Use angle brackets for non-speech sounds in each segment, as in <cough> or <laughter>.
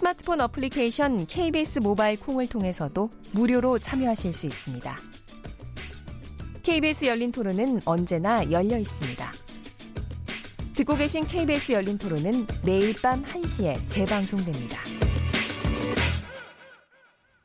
스마트폰 어플리케이션 KBS 모바일 콩을 통해서도 무료로 참여하실 수 있습니다. KBS 열린 토론은 언제나 열려 있습니다. 듣고 계신 KBS 열린 토론은 매일 밤 1시에 재방송됩니다.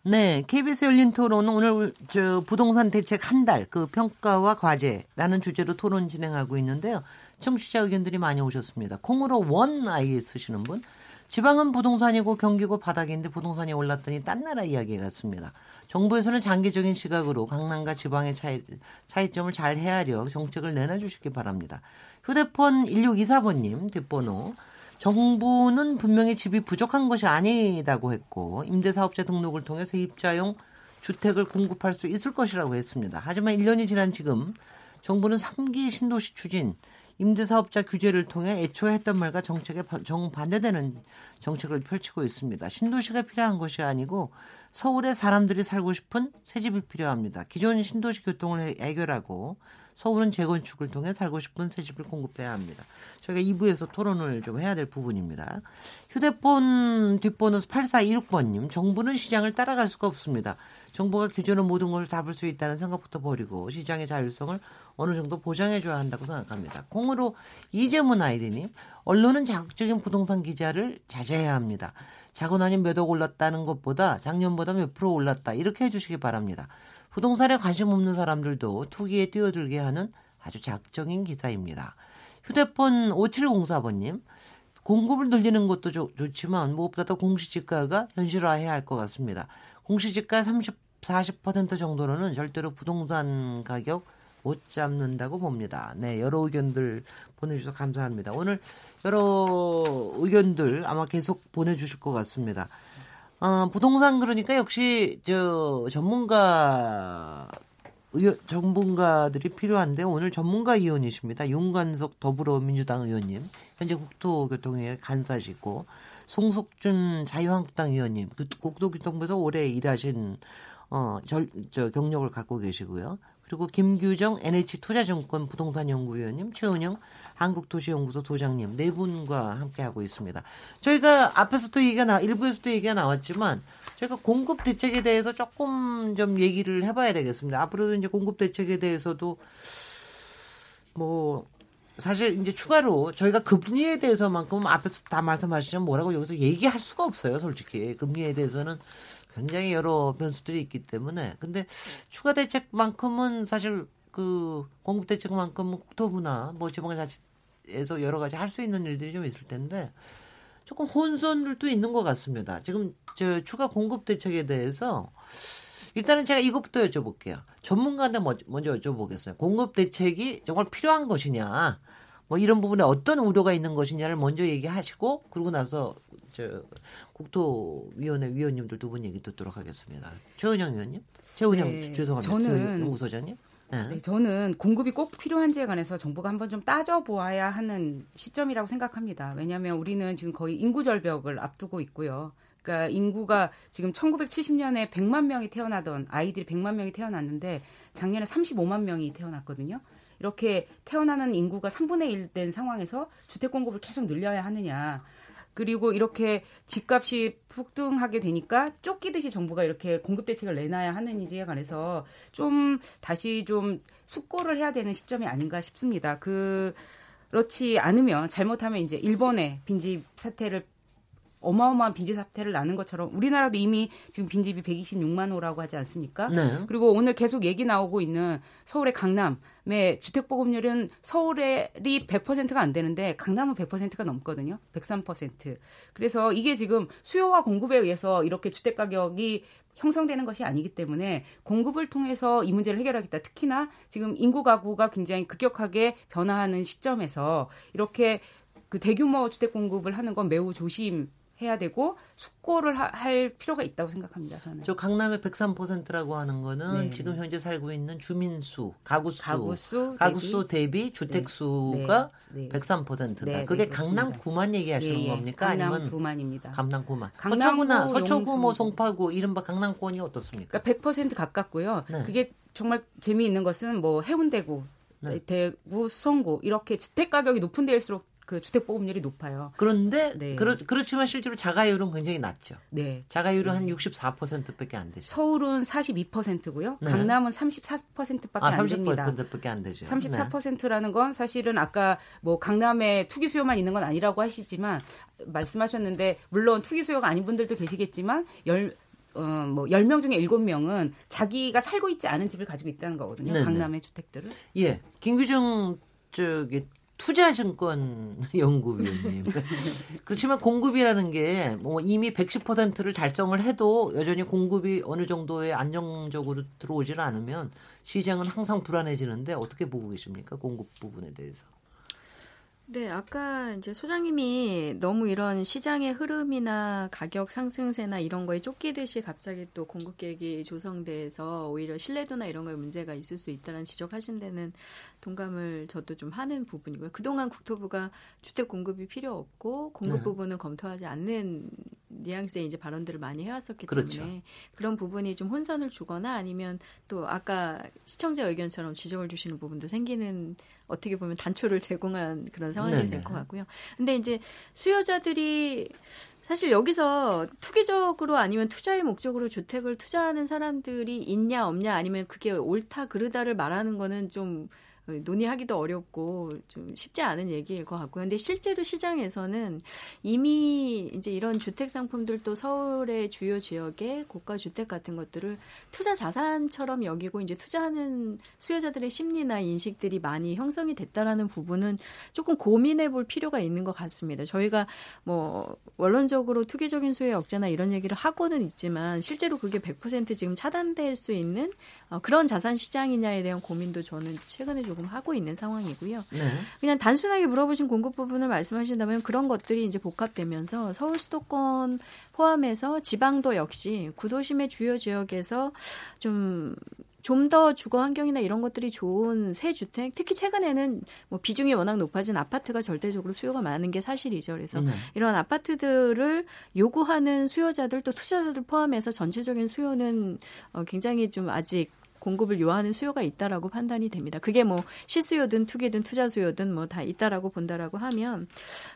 네, KBS 열린 토론은 오늘 저 부동산 대책 한 달 그 평가와 과제라는 주제로 토론 진행하고 있는데요. 청취자 의견들이 많이 오셨습니다. 콩으로 원 아이 쓰시는 분, 지방은 부동산이고 경기고 바닥인데 부동산이 올랐더니 딴 나라 이야기 같습니다. 정부에서는 장기적인 시각으로 강남과 지방의 차이, 차이점을 잘 헤아려 정책을 내놔주시기 바랍니다. 휴대폰 1624번님 뒷번호 정부는 분명히 집이 부족한 것이 아니다고 했고 임대사업자 등록을 통해 세입자용 주택을 공급할 수 있을 것이라고 했습니다. 하지만 1년이 지난 지금 정부는 3기 신도시 추진 임대사업자 규제를 통해 애초에 했던 말과 정책에 정반대되는 정책을 펼치고 있습니다. 신도시가 필요한 것이 아니고 서울에 사람들이 살고 싶은 새 집이 필요합니다. 기존 신도시 교통을 해결하고 서울은 재건축을 통해 살고 싶은 새 집을 공급해야 합니다. 저희가 2부에서 토론을 좀 해야 될 부분입니다. 휴대폰 뒷번호 8426번님, 정부는 시장을 따라갈 수가 없습니다. 정부가 규제로 모든 걸 잡을 수 있다는 생각부터 버리고 시장의 자율성을 어느 정도 보장해줘야 한다고 생각합니다. 공으로 이재문 아이디님, 언론은 자극적인 부동산 기자를 자제해야 합니다. 자고 나니 몇억 올랐다는 것보다 작년보다 몇 프로 올랐다 이렇게 해주시기 바랍니다. 부동산에 관심 없는 사람들도 투기에 뛰어들게 하는 아주 자극적인 기사입니다. 휴대폰 5704번님, 공급을 늘리는 것도 좋, 좋지만 무엇보다 도 공시지가가 현실화해야 할 것 같습니다. 공시지가 30, 40% 정도로는 절대로 부동산 가격 못 잡는다고 봅니다. 네, 여러 의견들 보내주셔서 감사합니다. 오늘 여러 의견들 아마 계속 보내주실 것 같습니다. 어, 부동산 그러니까 역시 저 전문가 의원, 전문가들이 필요한데 오늘 전문가 의원이십니다. 윤관석 더불어민주당 의원님, 현재 국토교통위의 간사시고 송석준 자유한국당 의원님, 그 국토교통부에서 오래 일하신 어, 절, 저 경력을 갖고 계시고요. 그리고 김규정 NH투자증권 부동산 연구위원님, 최은영 한국도시연구소 소장님 네 분과 함께 하고 있습니다. 저희가 앞에서도 얘기가 나, 일부에서도 얘기가 나왔지만 저희가 공급 대책에 대해서 조금 좀 얘기를 해봐야 되겠습니다. 앞으로도 이제 공급 대책에 대해서도 뭐 사실 이제 추가로 저희가 금리에 대해서만큼 앞에서 다 말씀하시면 뭐라고 여기서 얘기할 수가 없어요, 솔직히 금리에 대해서는 굉장히 여러 변수들이 있기 때문에 근데 추가 대책만큼은 사실 그 공급 대책만큼은 국토부나 뭐 지방자치에서 여러 가지 할 수 있는 일들이 좀 있을 텐데 조금 혼선들도 있는 것 같습니다. 지금 저 추가 공급 대책에 대해서 일단은 제가 이것부터 여쭤볼게요. 전문가한테 먼저 여쭤보겠어요. 공급 대책이 정말 필요한 것이냐, 뭐 이런 부분에 어떤 우려가 있는 것이냐를 먼저 얘기하시고 그러고 나서 저 국토위원회 위원님들 두 분 얘기 듣도록 하겠습니다. 최은영 위원님, 최은영 네, 죄송합니다. 저는 연구소장님. 네. 네, 저는 공급이 꼭 필요한지에 관해서 정부가 한번 좀 따져보아야 하는 시점이라고 생각합니다. 왜냐하면 우리는 지금 거의 인구 절벽을 앞두고 있고요. 그러니까 인구가 지금 1970년에 100만 명이 태어나던 아이들이 100만 명이 태어났는데 작년에 35만 명이 태어났거든요. 이렇게 태어나는 인구가 3분의 1 된 상황에서 주택 공급을 계속 늘려야 하느냐. 그리고 이렇게 집값이 폭등하게 되니까 쫓기듯이 정부가 이렇게 공급 대책을 내놔야 하는지에 관해서 좀 다시 좀 숙고를 해야 되는 시점이 아닌가 싶습니다. 그 그렇지 않으면 잘못하면 이제 일본의 빈집 사태를 어마어마한 빈집 사태를 나는 것처럼 우리나라도 이미 지금 빈집이 126만 호라고 하지 않습니까? 네. 그리고 오늘 계속 얘기 나오고 있는 서울의 강남의 주택 보급률은 서울이 100%가 안 되는데 강남은 100%가 넘거든요. 103%. 그래서 이게 지금 수요와 공급에 의해서 이렇게 주택 가격이 형성되는 것이 아니기 때문에 공급을 통해서 이 문제를 해결하겠다. 특히나 지금 인구 가구가 굉장히 급격하게 변화하는 시점에서 이렇게 그 대규모 주택 공급을 하는 건 매우 조심 해야 되고 숙고를 하, 할 필요가 있다고 생각합니다. 저는. 저 강남의 103%라고 하는 거는 네. 지금 현재 살고 있는 주민 수, 가구 수, 가구 수, 가구 수 대비 주택 네. 수가 네. 103%다. 네, 그게 강남 구만 얘기하시는 예, 예. 겁니까? 강남 아니면 구만입니다. 강남 구만. 서초구나 서초구 뭐 송파구 이른바 강남권이 어떻습니까? 그러니까 100% 가깝고요. 네. 그게 정말 재미있는 것은 뭐 해운대구, 네. 대구, 수성구 이렇게 주택 가격이 높은 데일수록 그 주택 보급률이 높아요. 그런데 네. 그렇, 그렇지만 실제로 자가율은 굉장히 낮죠. 네. 자가율은 한 64%밖에 안 되죠. 서울은 42%고요. 네. 강남은 34%밖에 아, 안 됩니다. 30%밖에 안 되죠. 34%라는 건 사실은 아까 뭐 강남에 투기 수요만 있는 건 아니라고 하시지만 말씀하셨는데 물론 투기 수요가 아닌 분들도 계시겠지만 열 어, 뭐 10명 중에 7명은 자기가 살고 있지 않은 집을 가지고 있다는 거거든요. 네네. 강남의 주택들을. 예. 김규정 저기 투자증권 연구위원님. <laughs> 그렇지만 공급이라는 게 뭐 이미 110%를 달성을 해도 여전히 공급이 어느 정도의 안정적으로 들어오지는 않으면 시장은 항상 불안해지는데 어떻게 보고 계십니까? 공급 부분에 대해서. 네, 아까 이제 소장님이 너무 이런 시장의 흐름이나 가격 상승세나 이런 거에 쫓기듯이 갑자기 또 공급 계획이 조성돼서 오히려 신뢰도나 이런 거에 문제가 있을 수 있다는 지적하신 데는 동감을 저도 좀 하는 부분이고요. 그동안 국토부가 주택 공급이 필요 없고 공급 네. 부분은 검토하지 않는 뉘앙스의 이제 발언들을 많이 해왔었기 그렇죠. 때문에 그런 부분이 좀 혼선을 주거나 아니면 또 아까 시청자 의견처럼 지적을 주시는 부분도 생기는 어떻게 보면 단초를 제공한 그런 상황이 될 것 같고요. 근데 이제 수요자들이 사실 여기서 투기적으로 아니면 투자의 목적으로 주택을 투자하는 사람들이 있냐 없냐 아니면 그게 옳다 그르다를 말하는 거는 좀 논의하기도 어렵고 좀 쉽지 않은 얘기일 것 같고요. 근데 실제로 시장에서는 이미 이제 이런 주택 상품들도 서울의 주요 지역에 고가 주택 같은 것들을 투자 자산처럼 여기고 이제 투자하는 수요자들의 심리나 인식들이 많이 형성이 됐다라는 부분은 조금 고민해 볼 필요가 있는 것 같습니다. 저희가 뭐 원론적으로 투기적인 수요 억제나 이런 얘기를 하고는 있지만 실제로 그게 100% 지금 차단될 수 있는 어, 그런 자산 시장이냐에 대한 고민도 저는 최근에 조금 하고 있는 상황이고요. 네. 그냥 단순하게 물어보신 공급 부분을 말씀하신다면 그런 것들이 이제 복합되면서 서울 수도권 포함해서 지방도 역시 구도심의 주요 지역에서 좀 좀더 주거 환경이나 이런 것들이 좋은 새 주택, 특히 최근에는 뭐 비중이 워낙 높아진 아파트가 절대적으로 수요가 많은 게 사실이죠. 그래서 네. 이런 아파트들을 요구하는 수요자들 또 투자자들 포함해서 전체적인 수요는 어, 굉장히 좀 아직 공급을 요하는 수요가 있다라고 판단이 됩니다. 그게 뭐 실수요든 투기든 투자 수요든 뭐 다 있다라고 본다라고 하면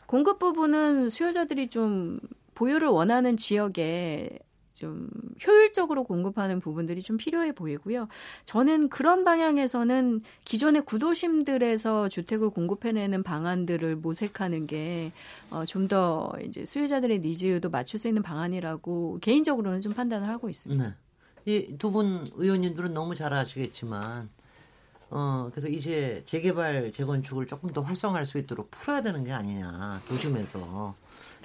공급 부분은 수요자들이 좀 보유를 원하는 지역에 좀 효율적으로 공급하는 부분들이 좀 필요해 보이고요. 저는 그런 방향에서는 기존의 구도심들에서 주택을 공급해내는 방안들을 모색하는 게 어, 좀더 이제 수요자들의 needs도 맞출 수 있는 방안이라고 개인적으로는 좀 판단을 하고 있습니다. 네. 이 두 분 의원님들은 너무 잘 아시겠지만 어 그래서 이제 재개발 재건축을 조금 더 활성화할 수 있도록 풀어야 되는 게 아니냐 도심에서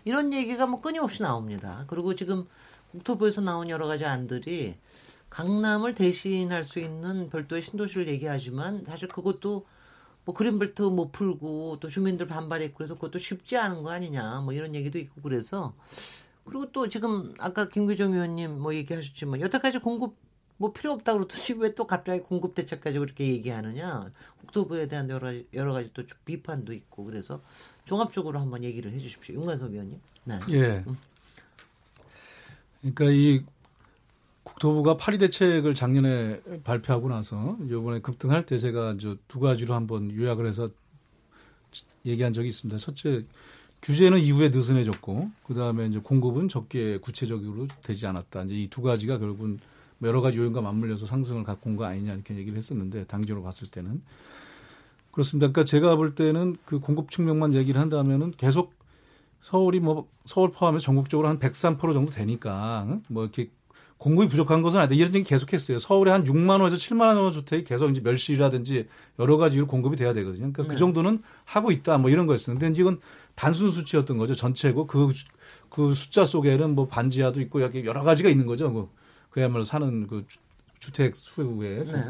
이런 얘기가 뭐 끊임없이 나옵니다. 그리고 지금 국토부에서 나온 여러 가지 안들이 강남을 대신할 수 있는 별도의 신도시를 얘기하지만 사실 그것도 뭐 그린벨트 못 풀고 또 주민들 반발했고 그래서 그것도 쉽지 않은 거 아니냐 뭐 이런 얘기도 있고 그래서 그리고 또 지금 아까 김규정 의원님 뭐 얘기하셨지만 여태까지 공급 뭐 필요 없다 그러더니 <laughs> 왜또 갑자기 공급 대책까지 그렇게 얘기하느냐 국토부에 대한 여러 가지 여러 가지 또 비판도 있고 그래서 종합적으로 한번 얘기를 해주십시오 윤관섭 의원님. 네. 예. 음. 그러니까 이 국토부가 파리 대책을 작년에 발표하고 나서 이번에 급등할 때 제가 두 가지로 한번 요약을 해서 얘기한 적이 있습니다. 첫째 규제는 이후에 느슨해졌고 그다음에 이제 공급은 적게 구체적으로 되지 않았다. 이제 이 두 가지가 결국은 여러 가지 요인과 맞물려서 상승을 갖고 온 거 아니냐 이렇게 얘기를 했었는데 당적으로 봤을 때는 그렇습니다. 그러니까 제가 볼 때는 그 공급 측면만 얘기를 한다면은 계속 서울이 뭐 서울 포함해서 전국적으로 한 103% 정도 되니까 뭐 이렇게 공급이 부족한 것은 아니다. 이런 얘기 계속했어요. 서울에 한 6만 원에서 7만 원 주택이 계속 이제 멸실이라든지 여러 가지 이유로 공급이 돼야 되거든요. 그러니까 그 네. 그 정도는 하고 있다. 뭐 이런 거였어요. 근데 이건 단순 수치였던 거죠. 전체고 그, 그 숫자 속에는 뭐 반지하도 있고 여러 가지가 있는 거죠. 뭐 그야말로 사는 그 주 택 수요의 네.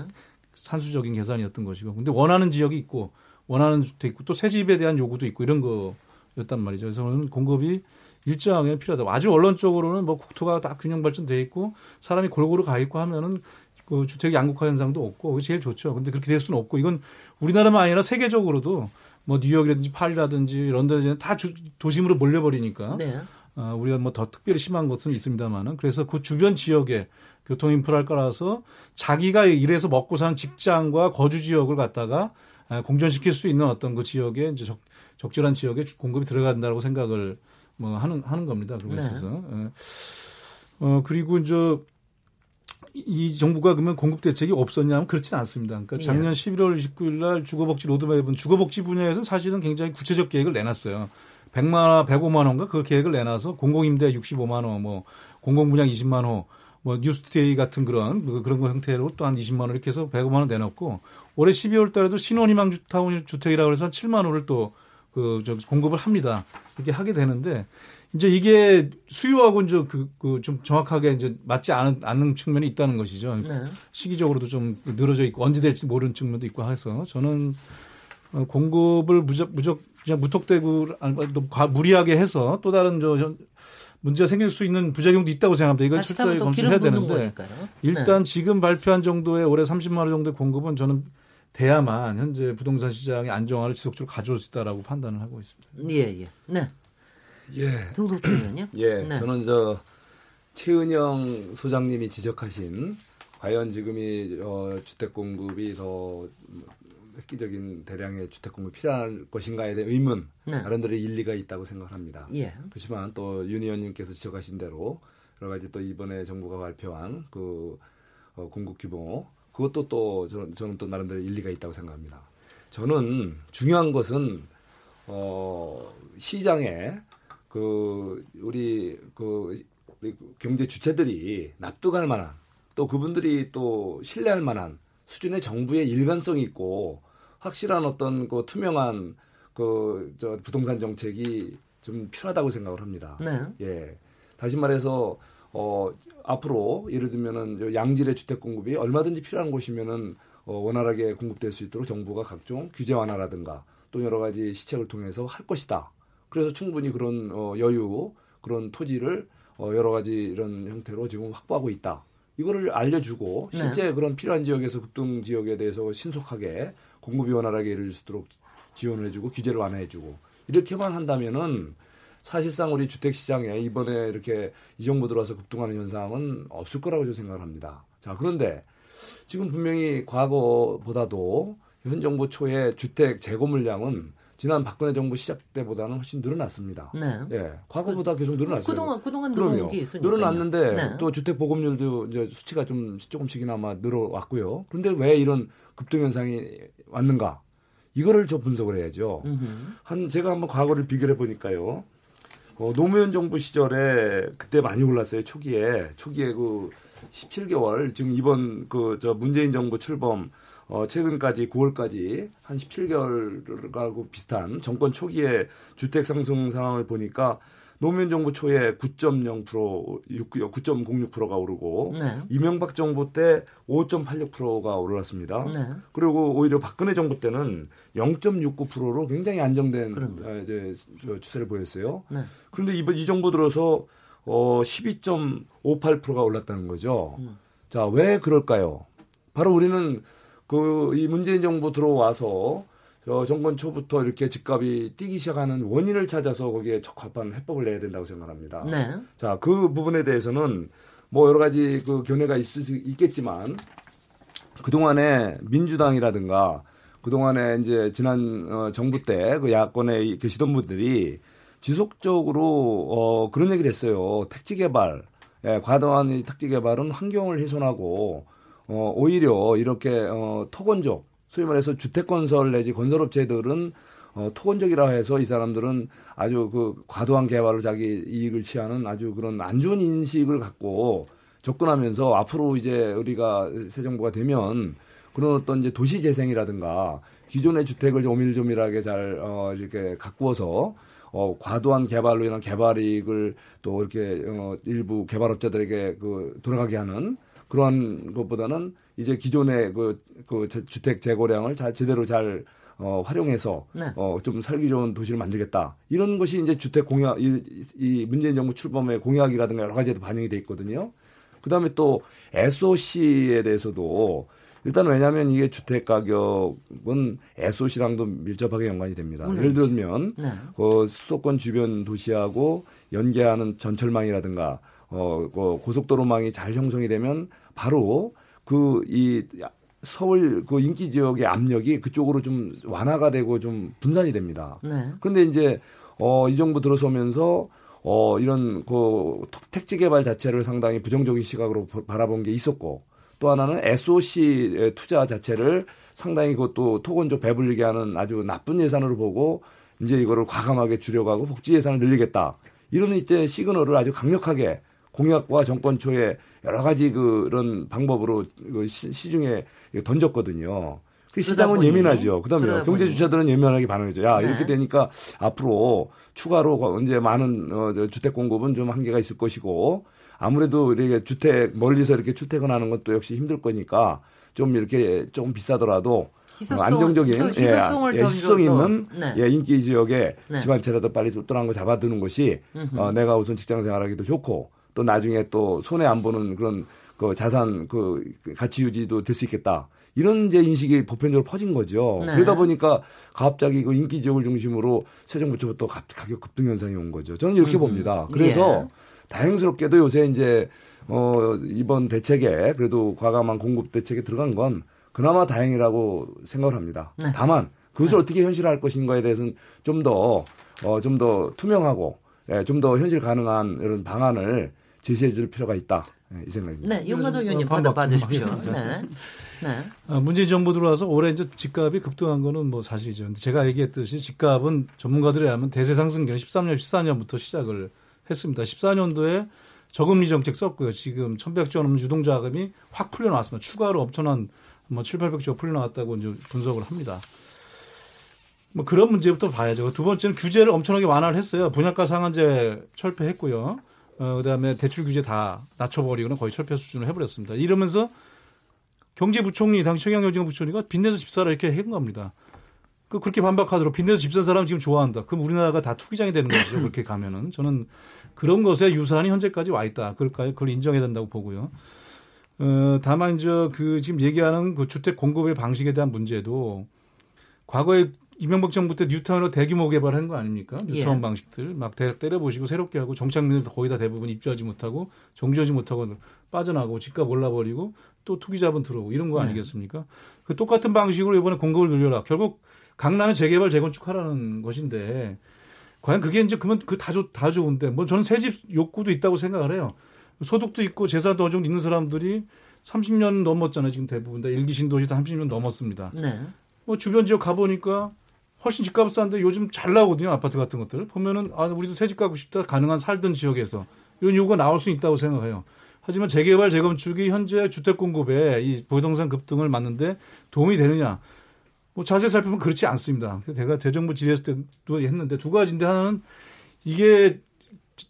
산수적인 계산이었던 것이고. 근데 원하는 지역이 있고 원하는 주택 있고 또 새 집에 대한 요구도 있고 이런 거였단 말이죠. 그래서 저는 공급이 일정하게 필요하다. 아주 원론적으로는 뭐 국토가 다 균형 발전돼 있고 사람이 골고루 가 있고 하면은 그 주택 양극화 현상도 없고 그게 제일 좋죠. 근데 그렇게 될 수는 없고 이건 우리나라만 아니라 세계적으로도 뭐 뉴욕이라든지 파리라든지 런던이라든지 다 주, 도심으로 몰려버리니까 네. 어, 우리가 뭐 더 특별히 심한 것은 있습니다만은 그래서 그 주변 지역에 교통 인프라를 깔아서 자기가 일해서 먹고 사는 직장과 거주 지역을 갖다가 아, 공존시킬 수 있는 어떤 그 지역에 이제 적, 적절한 지역에 공급이 들어간다고 생각을 뭐 하는 하는 겁니다. 그런 네. 네. 어 그리고 이제 이 정부가 그러면 공급 대책이 없었냐면 그렇지는 않습니다. 그러니까 예. 작년 예. 11월 29일 날 주거복지 로드맵은 주거복지 분야에서 사실은 굉장히 구체적 계획을 내놨어요. 100만 호, 105만 호가 그 계획을 내놔서 공공임대 65만 호, 뭐 공공분양 20만 호, 뭐 뉴스테이 같은 그런 뭐 그런 거 형태로 또 한 20만 호 이렇게 해서 105만 호 내놓고 올해 12월 달에도 신혼희망 타운 주택이라고 해서 7만 호를 또 그 공급을 합니다. 이렇게 하게 되는데 이제 이게 수요하고 이제 그, 그 좀 정확하게 이제 맞지 않은, 않는 측면이 있다는 것이죠. 네. 시기적으로도 좀 늘어져 있고 언제 될지 모르는 측면도 있고 해서 저는 어, 공급을 무적 무적 그냥 무턱대고 무리하게 해서 또 다른 저 문제가 생길 수 있는 부작용도 있다고 생각합니다. 이걸 철저히 검토해야 되는데 일단 네. 지금 발표한 정도의 올해 30만 원 정도의 공급은 저는 돼야만 현재 부동산 시장의 안정화를 지속적으로 가져올 수 있다라고 판단을 하고 있습니다. 예, 예. 네. 예. 동석준 의원요? 예. 네. 저는 저 최은영 소장님이 지적하신 과연 지금이 어, 주택 공급이 더 획기적인 대량의 주택 공급이 필요할 것인가에 대한 의문, 네. 나름대로의 일리가 있다고 생각합니다. 예. 그렇지만 또 윤 의원님께서 지적하신 대로 여러 가지 또 이번에 정부가 발표한 그 어, 공급 규모 그것도 또 저는, 저는 또 나름대로 일리가 있다고 생각합니다. 저는 중요한 것은 어, 시장에 그 우리 그 경제 주체들이 납득할 만한 또 그분들이 또 신뢰할 만한 수준의 정부의 일관성이 있고 확실한 어떤 그 투명한 그 저 부동산 정책이 좀 필요하다고 생각을 합니다. 네. 예. 다시 말해서 어 앞으로 예를 들면은 양질의 주택 공급이 얼마든지 필요한 곳이면은 어 원활하게 공급될 수 있도록 정부가 각종 규제 완화라든가 또 여러 가지 시책을 통해서 할 것이다. 그래서 충분히 그런 어, 여유, 그런 토지를 어, 여러 가지 이런 형태로 지금 확보하고 있다. 이거를 알려주고 네. 실제 네. 그런 필요한 지역에서 급등 지역에 대해서 신속하게 공급이 원활하게 이룰 수 있도록 지원을 해주고 규제를 완화해주고 이렇게만 한다면은 사실상 우리 주택 시장에 이번에 이렇게 이 정부 들어와서 급등하는 현상은 없을 거라고 저는 생각을 합니다. 자 그런데 지금 분명히 과거보다도 현 정부 초에 주택 재고 물량은 지난 박근혜 정부 시작 때보다는 훨씬 늘어났습니다. 네. 예. 과거보다 계속 늘어났어요. 그동안 그동안 늘어난 게 있으니까. 늘어났는데 네. 또 주택 보급률도 이제 수치가 좀 조금씩이나마 늘어왔고요. 그런데 왜 이런 급등 현상이 왔는가? 이거를 저 분석을 해야죠. 으흠. 한 제가 한번 과거를 비교해 보니까요. 어, 노무현 정부 시절에 그때 많이 올랐어요. 초기에 초기에 그 17개월 지금 이번 그 저 문재인 정부 출범 어, 최근까지 9월까지 한 17개월하고 비슷한 정권 초기에 주택 상승 상황을 보니까 노무현 정부 초에 9.0% 9.06%가 오르고 네. 이명박 정부 때 5.86%가 올랐습니다. 네. 그리고 오히려 박근혜 정부 때는 0.69%로 굉장히 안정된 어, 이제 추세를 보였어요. 네. 그런데 이번 이 정부 들어서 어 12.58%가 올랐다는 거죠. 음. 자, 왜 그럴까요? 바로 우리는 그 이 문재인 정부 들어와서 저 정권 초부터 이렇게 집값이 뛰기 시작하는 원인을 찾아서 거기에 적합한 해법을 내야 된다고 생각합니다. 네. 자, 그 부분에 대해서는 뭐 여러 가지 그 견해가 있을 수 있겠지만 그동안에 민주당이라든가 그동안에 이제 지난 어, 정부 때 그 야권에 계시던 분들이 지속적으로 어 그런 얘기를 했어요. 택지 개발, 예, 과도한 택지 개발은 환경을 훼손하고 어, 오히려 이렇게 어, 토건적 소위 말해서 주택 건설 내지 건설업체들은 어, 토건적이라 해서 이 사람들은 아주 그 과도한 개발로 자기 이익을 취하는 아주 그런 안 좋은 인식을 갖고 접근하면서 앞으로 이제 우리가 새 정부가 되면 그런 어떤 이제 도시 재생이라든가 기존의 주택을 오밀조밀하게 잘 어, 이렇게 가꾸어서 어, 과도한 개발로 인한 개발 이익을 또 이렇게 어, 일부 개발업자들에게 그 돌아가게 하는 그러한 것보다는 이제 기존의 그, 그 주택 재고량을 잘 제대로 잘 어, 활용해서 네. 어, 좀 살기 좋은 도시를 만들겠다. 이런 것이 이제 주택 공약, 이, 이 문재인 정부 출범의 공약이라든가 여러 가지에도 반영이 돼 있거든요. 그 다음에 또 SOC에 대해서도 일단 왜냐하면 이게 주택 가격은 SOC랑도 밀접하게 연관이 됩니다. 예를 들면 네. 그 수도권 주변 도시하고 연계하는 전철망이라든가 어, 그 고속도로망이 잘 형성이 되면 바로 그 이 서울 그 인기 지역의 압력이 그쪽으로 좀 완화가 되고 좀 분산이 됩니다. 네. 근데 이제 어, 이 정부 들어서면서 어, 이런 그 택지 개발 자체를 상당히 부정적인 시각으로 보- 바라본 게 있었고 또 하나는 SOC 투자 자체를 상당히 그것도 토건조 배불리게 하는 아주 나쁜 예산으로 보고 이제 이거를 과감하게 줄여가고 복지 예산을 늘리겠다. 이런 이제 시그널을 아주 강력하게 공약과 정권 초에 여러 가지 그런 방법으로 그 시- 시중에 던졌거든요. 그 시장은 보니, 예민하죠. 그다음에 경제. 주체들은 예민하게 반응했죠. 야 네. 이렇게 되니까 앞으로 추가로 이제 많은 어, 저 주택 공급은 좀 한계가 있을 것이고 아무래도 이렇게 주택 멀리서 이렇게 출퇴근하는 것도 역시 힘들 거니까 좀 이렇게 좀 비싸더라도 희소성- 어, 안정적인 희소- 희소성을 예, 좀 희소성 더- 있는 네. 예, 인기 지역에 네. 집한 채라도 빨리 똘똘한 거 잡아두는 것이 어, 내가 우선 직장 생활하기도 좋고 또 나중에 또 손해 안 보는 그런 그 자산 그 가치 유지도 될 수 있겠다. 이런 이제 인식이 보편적으로 퍼진 거죠. 네. 그러다 보니까 갑자기 그 인기 지역을 중심으로 새 정부 초부터 가- 가격 급등 현상이 온 거죠. 저는 이렇게 봅니다. 그래서 예. 다행스럽게도 요새 이제 어 이번 대책에 그래도 과감한 공급 대책에 들어간 건 그나마 다행이라고 생각을 합니다. 네. 다만 그것을 어떻게 현실화할 것인가에 대해서는 좀 더 어, 좀 더 투명하고 예, 좀 더 현실 가능한 이런 방안을 제시해 줄 필요가 있다. 예, 이 생각입니다. 네, 어, 의원님 반박 받아. 하겠습니다. 네. 네. 아, 문재인 정부 들어와서 올해 이제 집값이 급등한 거는 뭐 사실이죠. 근데 제가 얘기했듯이 집값은 전문가들에 의하면 대세 상승기는 13년, 14년부터 시작을 했습니다. 14년도에 저금리 정책 썼고요. 지금 1100조 원 넘는 유동 자금이 확 풀려나왔습니다. 추가로 엄청난 뭐 7, 800조 풀려나왔다고 이제 분석을 합니다. 뭐 그런 문제부터 봐야죠. 두 번째는 규제를 엄청나게 완화를 했어요. 분양가 상한제 철폐했고요. 어, 그다음에 대출 규제 다 낮춰버리거나 거의 철폐 수준으로 해버렸습니다. 이러면서 경제부총리 당시 최경영진 부총리가 빚내서 집 사라 이렇게 한 겁니다. 그 그렇게 반박하도록 빚내서 집산 사람 지금 좋아한다. 그럼 우리나라가 다 투기장이 되는 거죠. <clears throat> 그렇게 가면은 저는 그런 것에 유산이 현재까지 와 있다. 그럴까요? 그걸 인정해야 된다고 보고요. 어, 다만 이제 그 지금 얘기하는 그 주택 공급의 방식에 대한 문제도 과거에 이명박 정부 때 뉴타운으로 대규모 개발한 거 아닙니까? 뉴타운 예. 방식들 막 대- 때려보시고 새롭게 하고 정착민들 거의 다 대부분 입주하지 못하고 정주하지 못하고 빠져나가고 집값 올라버리고 또 투기자본 들어오고 이런 거 아니겠습니까? 그 똑같은 방식으로 이번에 공급을 늘려라. 결국 강남의 재개발 재건축하라는 것인데 과연 그게 이제 그러면 그다 다 좋은데 뭐 저는 새 집 욕구도 있다고 생각을 해요. 소득도 있고 재산도 어느 정도 있는 사람들이 30년 넘었잖아요. 지금 대부분 다 일기 신도시도 30년 넘었습니다. 네. 뭐 주변 지역 가보니까 훨씬 집값 싼데 요즘 잘 나오거든요. 아파트 같은 것들. 보면은 아, 우리도 새 집 가고 싶다. 가능한 살던 지역에서. 이런 요구가 나올 수 있다고 생각해요. 하지만 재개발, 재건축이 현재 주택 공급에 이 부동산 급등을 막는데 도움이 되느냐. 뭐 자세히 살펴보면 그렇지 않습니다. 제가 대정부 질의했을 때도 했는데 두 가지인데 하나는 이게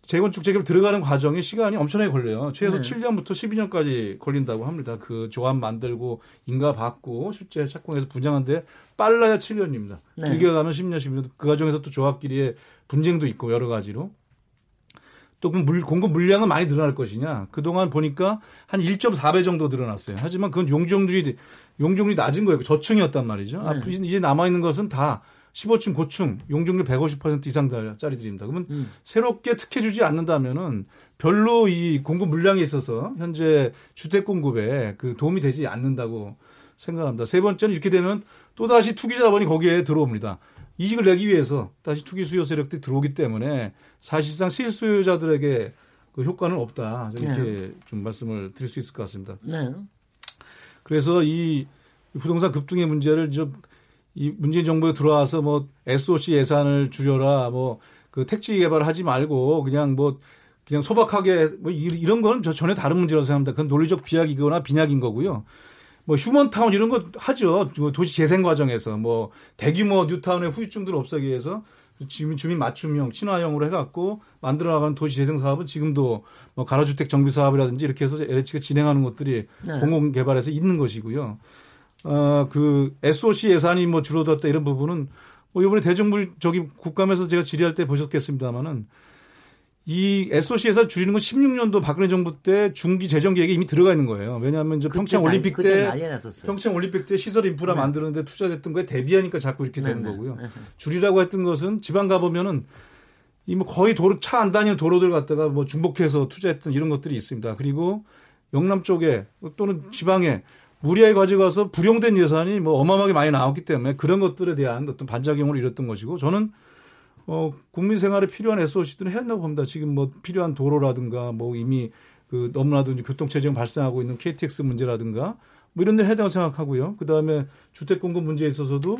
재건축 재개발 들어가는 과정에 시간이 엄청나게 걸려요. 최소 네. 7년부터 12년까지 걸린다고 합니다. 그 조합 만들고 인가 받고 실제 착공해서 분양하는데 빨라야 7년입니다. 네. 길게 가면 10년, 10년. 그 과정에서 또 조합끼리의 분쟁도 있고 여러 가지로. 또 그럼 물, 공급 물량은 많이 늘어날 것이냐. 그동안 보니까 한 1.4배 정도 늘어났어요. 하지만 그건 용적률이, 용적률이 낮은 거예요. 저층이었단 말이죠. 네. 앞으로 이제 남아있는 것은 다 15층 고층 용적률 150% 이상짜리들입니다. 그러면 음. 새롭게 특혜 주지 않는다면은 별로 이 공급 물량에 있어서 현재 주택 공급에 그 도움이 되지 않는다고 생각합니다. 세 번째는 이렇게 되면 또 다시 투기 자본이 거기에 들어옵니다. 이익을 내기 위해서 다시 투기 수요 세력들이 들어오기 때문에 사실상 실수요자들에게 그 효과는 없다. 이렇게 좀 말씀을 드릴 수 있을 것 같습니다. 네. 그래서 이 부동산 급등의 문제를 좀 이 문재인 정부에 들어와서 뭐 SOC 예산을 줄여라 뭐 그 택지 개발하지 말고 그냥 뭐 그냥 소박하게 뭐 이- 이런 거는 저 전혀 다른 문제라고 생각합니다. 그건 논리적 비약이거나 빈약인 거고요. 뭐 휴먼타운 이런 거 하죠. 그 도시 재생 과정에서 뭐 대규모 뉴타운의 후유증들을 없애기 위해서 주민 주민 맞춤형 친화형으로 해갖고 만들어 나가는 도시 재생 사업은 지금도 뭐 가로주택 정비 사업이라든지 이렇게 해서 LH가 진행하는 것들이 네. 공공 개발에서 있는 것이고요. 어, 그 SOC 예산이 뭐 줄어들었다 이런 부분은 뭐 이번에 대정부적인 국감에서 제가 질의할 때 보셨겠습니다만은 이 SOC에서 줄이는 건 16년도 박근혜 정부 때 중기 재정 계획에 이미 들어가 있는 거예요. 왜냐하면 이제 평창 올림픽 때 평창 올림픽 때 시설 인프라 네. 만드는데 투자됐던 거에 대비하니까 자꾸 이렇게 되는 네, 네. 거고요. 네. 줄이라고 했던 것은 지방 가 보면은 이 뭐 거의 도로 차 안 다니는 도로들 갖다가 뭐 중복해서 투자했던 이런 것들이 있습니다. 그리고 영남 쪽에 또는 지방에 무리하게 가져가서 불용된 예산이 뭐 어마어마하게 많이 나왔기 때문에 그런 것들에 대한 어떤 반작용을 이뤘던 것이고 저는 어, 국민 생활에 필요한 SOC들은 해야 한다고 봅니다. 지금 뭐 필요한 도로라든가 뭐 이미 그 너무나도 교통 체증 발생하고 있는 KTX 문제라든가 뭐 이런 데 된다고 생각하고요. 그 다음에 주택 공급 문제에 있어서도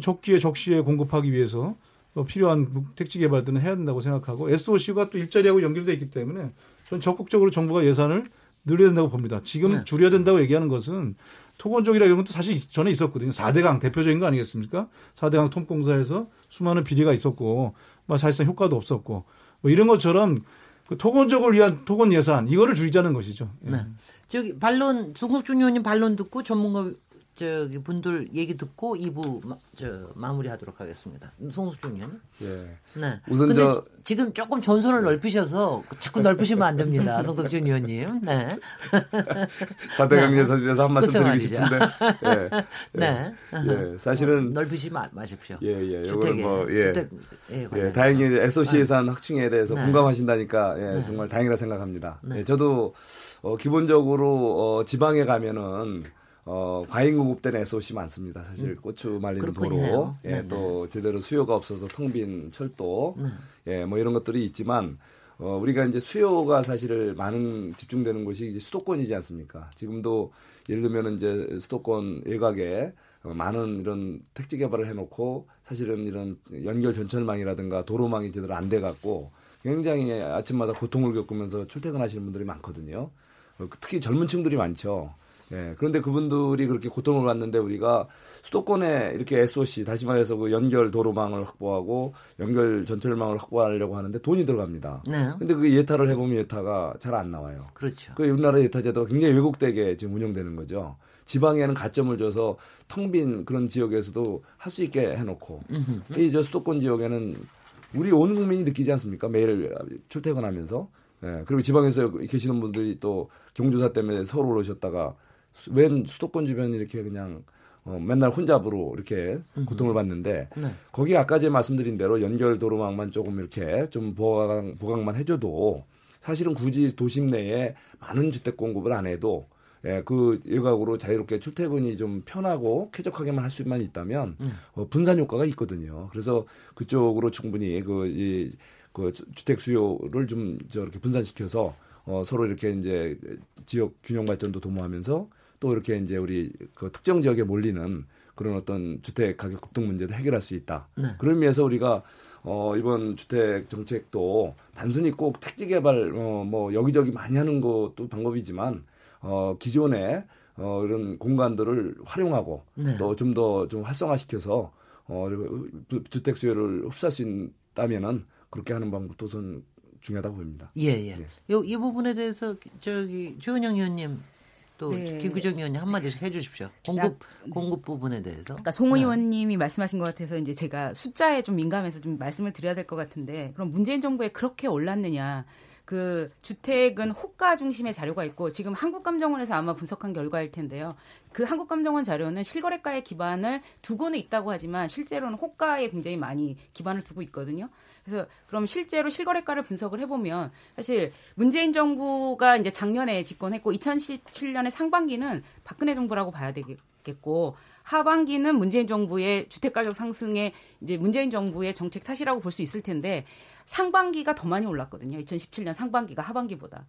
적기에 적시에 공급하기 위해서 어, 필요한 택지 개발들은 해야 된다고 생각하고 SOC가 또 일자리하고 연결돼 있기 때문에 저는 적극적으로 정부가 예산을 늘려야 된다고 봅니다. 지금 네. 줄여야 된다고 얘기하는 것은 토건족이라 이런 것도 사실 전에 있었거든요. 4대강 대표적인 거 아니겠습니까? 4대강 톰공사에서 수많은 비리가 있었고 뭐 사실상 효과도 없었고 뭐 이런 것처럼 그 토건족을 위한 토건 예산 이거를 줄이자는 것이죠. 예. 네. 저기 반론 송국준 의원님 반론 듣고 전문가 저기 분들 얘기 듣고 2부 마, 저 마무리하도록 하겠습니다. 송수준 의원. 예. 네. 우선 근데 저 지금 조금 전선을 넓히셔서 자꾸 넓히시면 안 됩니다. <laughs> 송덕준 의원님. 네. <laughs> 4대 강제선이라서 한 말씀 드리고 싶은데. 예. <laughs> 네. 예. 사실은 어, 넓히지 마, 마십시오. 예, 예. 요거는 뭐 예. 주택, 예, 예. 다행히 SOC 예산 확충에 대해서 네. 공감하신다니까 예, 네. 정말 다행이라 생각합니다. 네. 예, 저도 어, 기본적으로 어, 지방에 가면은 어, 과잉 공급된 SOC 많습니다. 사실 음. 고추 말리는 도로, 예, 네, 또 네. 제대로 수요가 없어서 텅 빈 철도, 네. 예, 뭐 이런 것들이 있지만 어, 우리가 이제 수요가 사실 많은 집중되는 곳이 이제 수도권이지 않습니까? 지금도 예를 들면 이제 수도권 외곽에 많은 이런 택지 개발을 해놓고 사실은 이런 연결 전철망이라든가 도로망이 제대로 안 돼 갖고 굉장히 아침마다 고통을 겪으면서 출퇴근하시는 분들이 많거든요. 어, 특히 젊은 층들이 많죠. 예, 그런데 그분들이 그렇게 고통을 받는데 우리가 수도권에 이렇게 SOC 다시 말해서 그 연결 도로망을 확보하고 연결 전철망을 확보하려고 하는데 돈이 들어갑니다. 네. 근데 그 예타를 해보면 예타가 잘 안 나와요. 그렇죠. 그 우리나라 예타 제도가 굉장히 왜곡되게 지금 운영되는 거죠. 지방에는 가점을 줘서 텅 빈 그런 지역에서도 할 수 있게 해놓고 이 저 수도권 지역에는 우리 온 국민이 느끼지 않습니까? 매일 출퇴근하면서 예, 그리고 지방에서 계시는 분들이 또 경조사 때문에 서울 오셨다가 웬 수도권 주변 이렇게 그냥 어, 맨날 혼잡으로 이렇게 고통을 받는데 네. 거기 아까 제가 말씀드린 대로 연결 도로망만 조금 이렇게 좀 보강 보강만 해줘도 사실은 굳이 도심 내에 많은 주택 공급을 안 해도 예, 그 일각으로 자유롭게 출퇴근이 좀 편하고 쾌적하게만 할 수만 있다면 음. 어, 분산 효과가 있거든요. 그래서 그쪽으로 충분히 그, 이, 그 주택 수요를 좀 저렇게 분산시켜서 어, 서로 이렇게 이제 지역 균형 발전도 도모하면서 또 이렇게 이제 우리 그 특정 지역에 몰리는 그런 어떤 주택 가격 급등 문제도 해결할 수 있다. 네. 그런 의미에서 우리가 어 이번 주택 정책도 단순히 꼭 택지 개발 어 뭐 여기저기 많이 하는 것도 방법이지만 어 기존에 어 이런 공간들을 활용하고 네. 또좀 더좀 좀 활성화시켜서 어 주택 수요를 흡수할 수 있다면은 그렇게 하는 방법도 전 중요하다고 봅니다. 예, 예. 예. 요, 이 부분에 대해서 저기 주은영 의원님 또 네. 김구정 의원님 한마디씩 해주십시오. 공급 공급 부분에 대해서. 그러니까 송 네. 의원님이 네. 말씀하신 것 같아서 이제 제가 숫자에 좀 민감해서 좀 말씀을 드려야 될 것 같은데 그럼 문재인 정부에 그렇게 올랐느냐? 그 주택은 호가 중심의 자료가 있고 지금 한국감정원에서 아마 분석한 결과일 텐데요. 그 한국감정원 자료는 실거래가의 기반을 두고는 있다고 하지만 실제로는 호가에 굉장히 많이 기반을 두고 있거든요. 그래서 그럼 실제로 실거래가를 분석을 해보면 사실 문재인 정부가 이제 작년에 집권했고 2017년의 상반기는 박근혜 정부라고 봐야 되겠고 하반기는 문재인 정부의 주택가격 상승에 이제 문재인 정부의 정책 탓이라고 볼 수 있을 텐데 상반기가 더 많이 올랐거든요. 2017년 상반기가 하반기보다.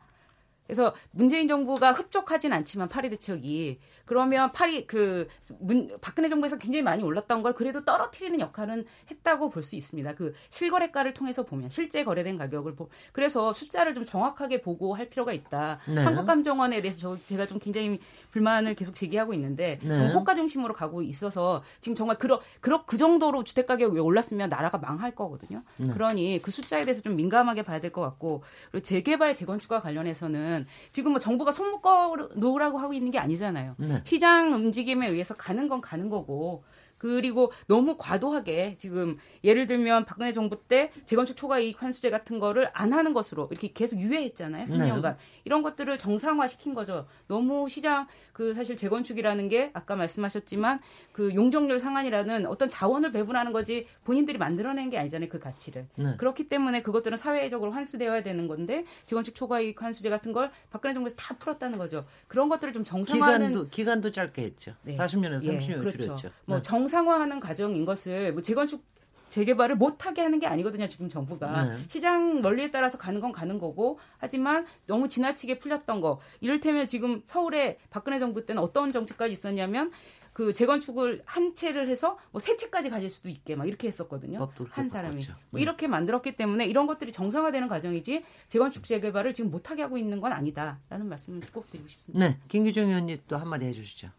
그래서 문재인 정부가 흡족하진 않지만 파리 대책이 그러면 파리 그 문, 박근혜 정부에서 굉장히 많이 올랐던 걸 그래도 떨어뜨리는 역할은 했다고 볼 수 있습니다. 그 실거래가를 통해서 보면 실제 거래된 가격을 보 그래서 숫자를 좀 정확하게 보고 할 필요가 있다. 네. 한국감정원에 대해서 저, 제가 좀 굉장히 불만을 계속 제기하고 있는데 네. 호가 중심으로 가고 있어서 지금 정말 그러, 그러 그 정도로 주택 가격이 올랐으면 나라가 망할 거거든요. 네. 그러니 그 숫자에 대해서 좀 민감하게 봐야 될 것 같고 그리고 재개발 재건축과 관련해서는 거는 지금 뭐 정부가 손 묶어 놓으라고 하고 있는 게 아니잖아요. 네. 시장 움직임에 의해서 가는 건 가는 거고 그리고 너무 과도하게 지금 예를 들면 박근혜 정부 때 재건축 초과 이익 환수제 같은 거를 안 하는 것으로 이렇게 계속 유예했잖아요. 3년간. 네. 이런 것들을 정상화시킨 거죠. 너무 시장 그 사실 재건축이라는 게 아까 말씀하셨지만 그 용적률 상한이라는 어떤 자원을 배분하는 거지 본인들이 만들어낸 게 아니잖아요. 그 가치를. 네. 그렇기 때문에 그것들은 사회적으로 환수되어야 되는 건데 재건축 초과 이익 환수제 같은 걸 박근혜 정부에서 다 풀었다는 거죠. 그런 것들을 좀 정상화하는 기간도 기간도 짧게 했죠. 네. 40년에서 30년 예, 그렇죠. 줄였죠. 뭐 네. 정 정상화하는 과정인 것을 뭐 재건축 재개발을 못하게 하는 게 아니거든요. 지금 정부가 네. 시장 원리에 따라서 가는 건 가는 거고 하지만 너무 지나치게 풀렸던 거 이를테면 지금 서울에 박근혜 정부 때는 어떤 정책까지 있었냐면 그 재건축을 한 채를 해서 뭐 세 채까지 가질 수도 있게 막 이렇게 했었거든요. 한 사람이 뭐 네. 이렇게 만들었기 때문에 이런 것들이 정상화되는 과정이지 재건축 재개발을 지금 못하게 하고 있는 건 아니다라는 말씀을 꼭 드리고 싶습니다. 네, 김규정 의원님 또 한마디 해주시죠.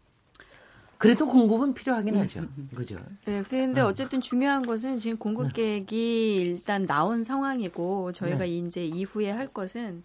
그래도 공급은 필요하긴 하죠. <laughs> 그죠? 네, 근데 어. 어쨌든 중요한 것은 지금 공급 네. 계획이 일단 나온 상황이고 저희가 네. 이제 이후에 할 것은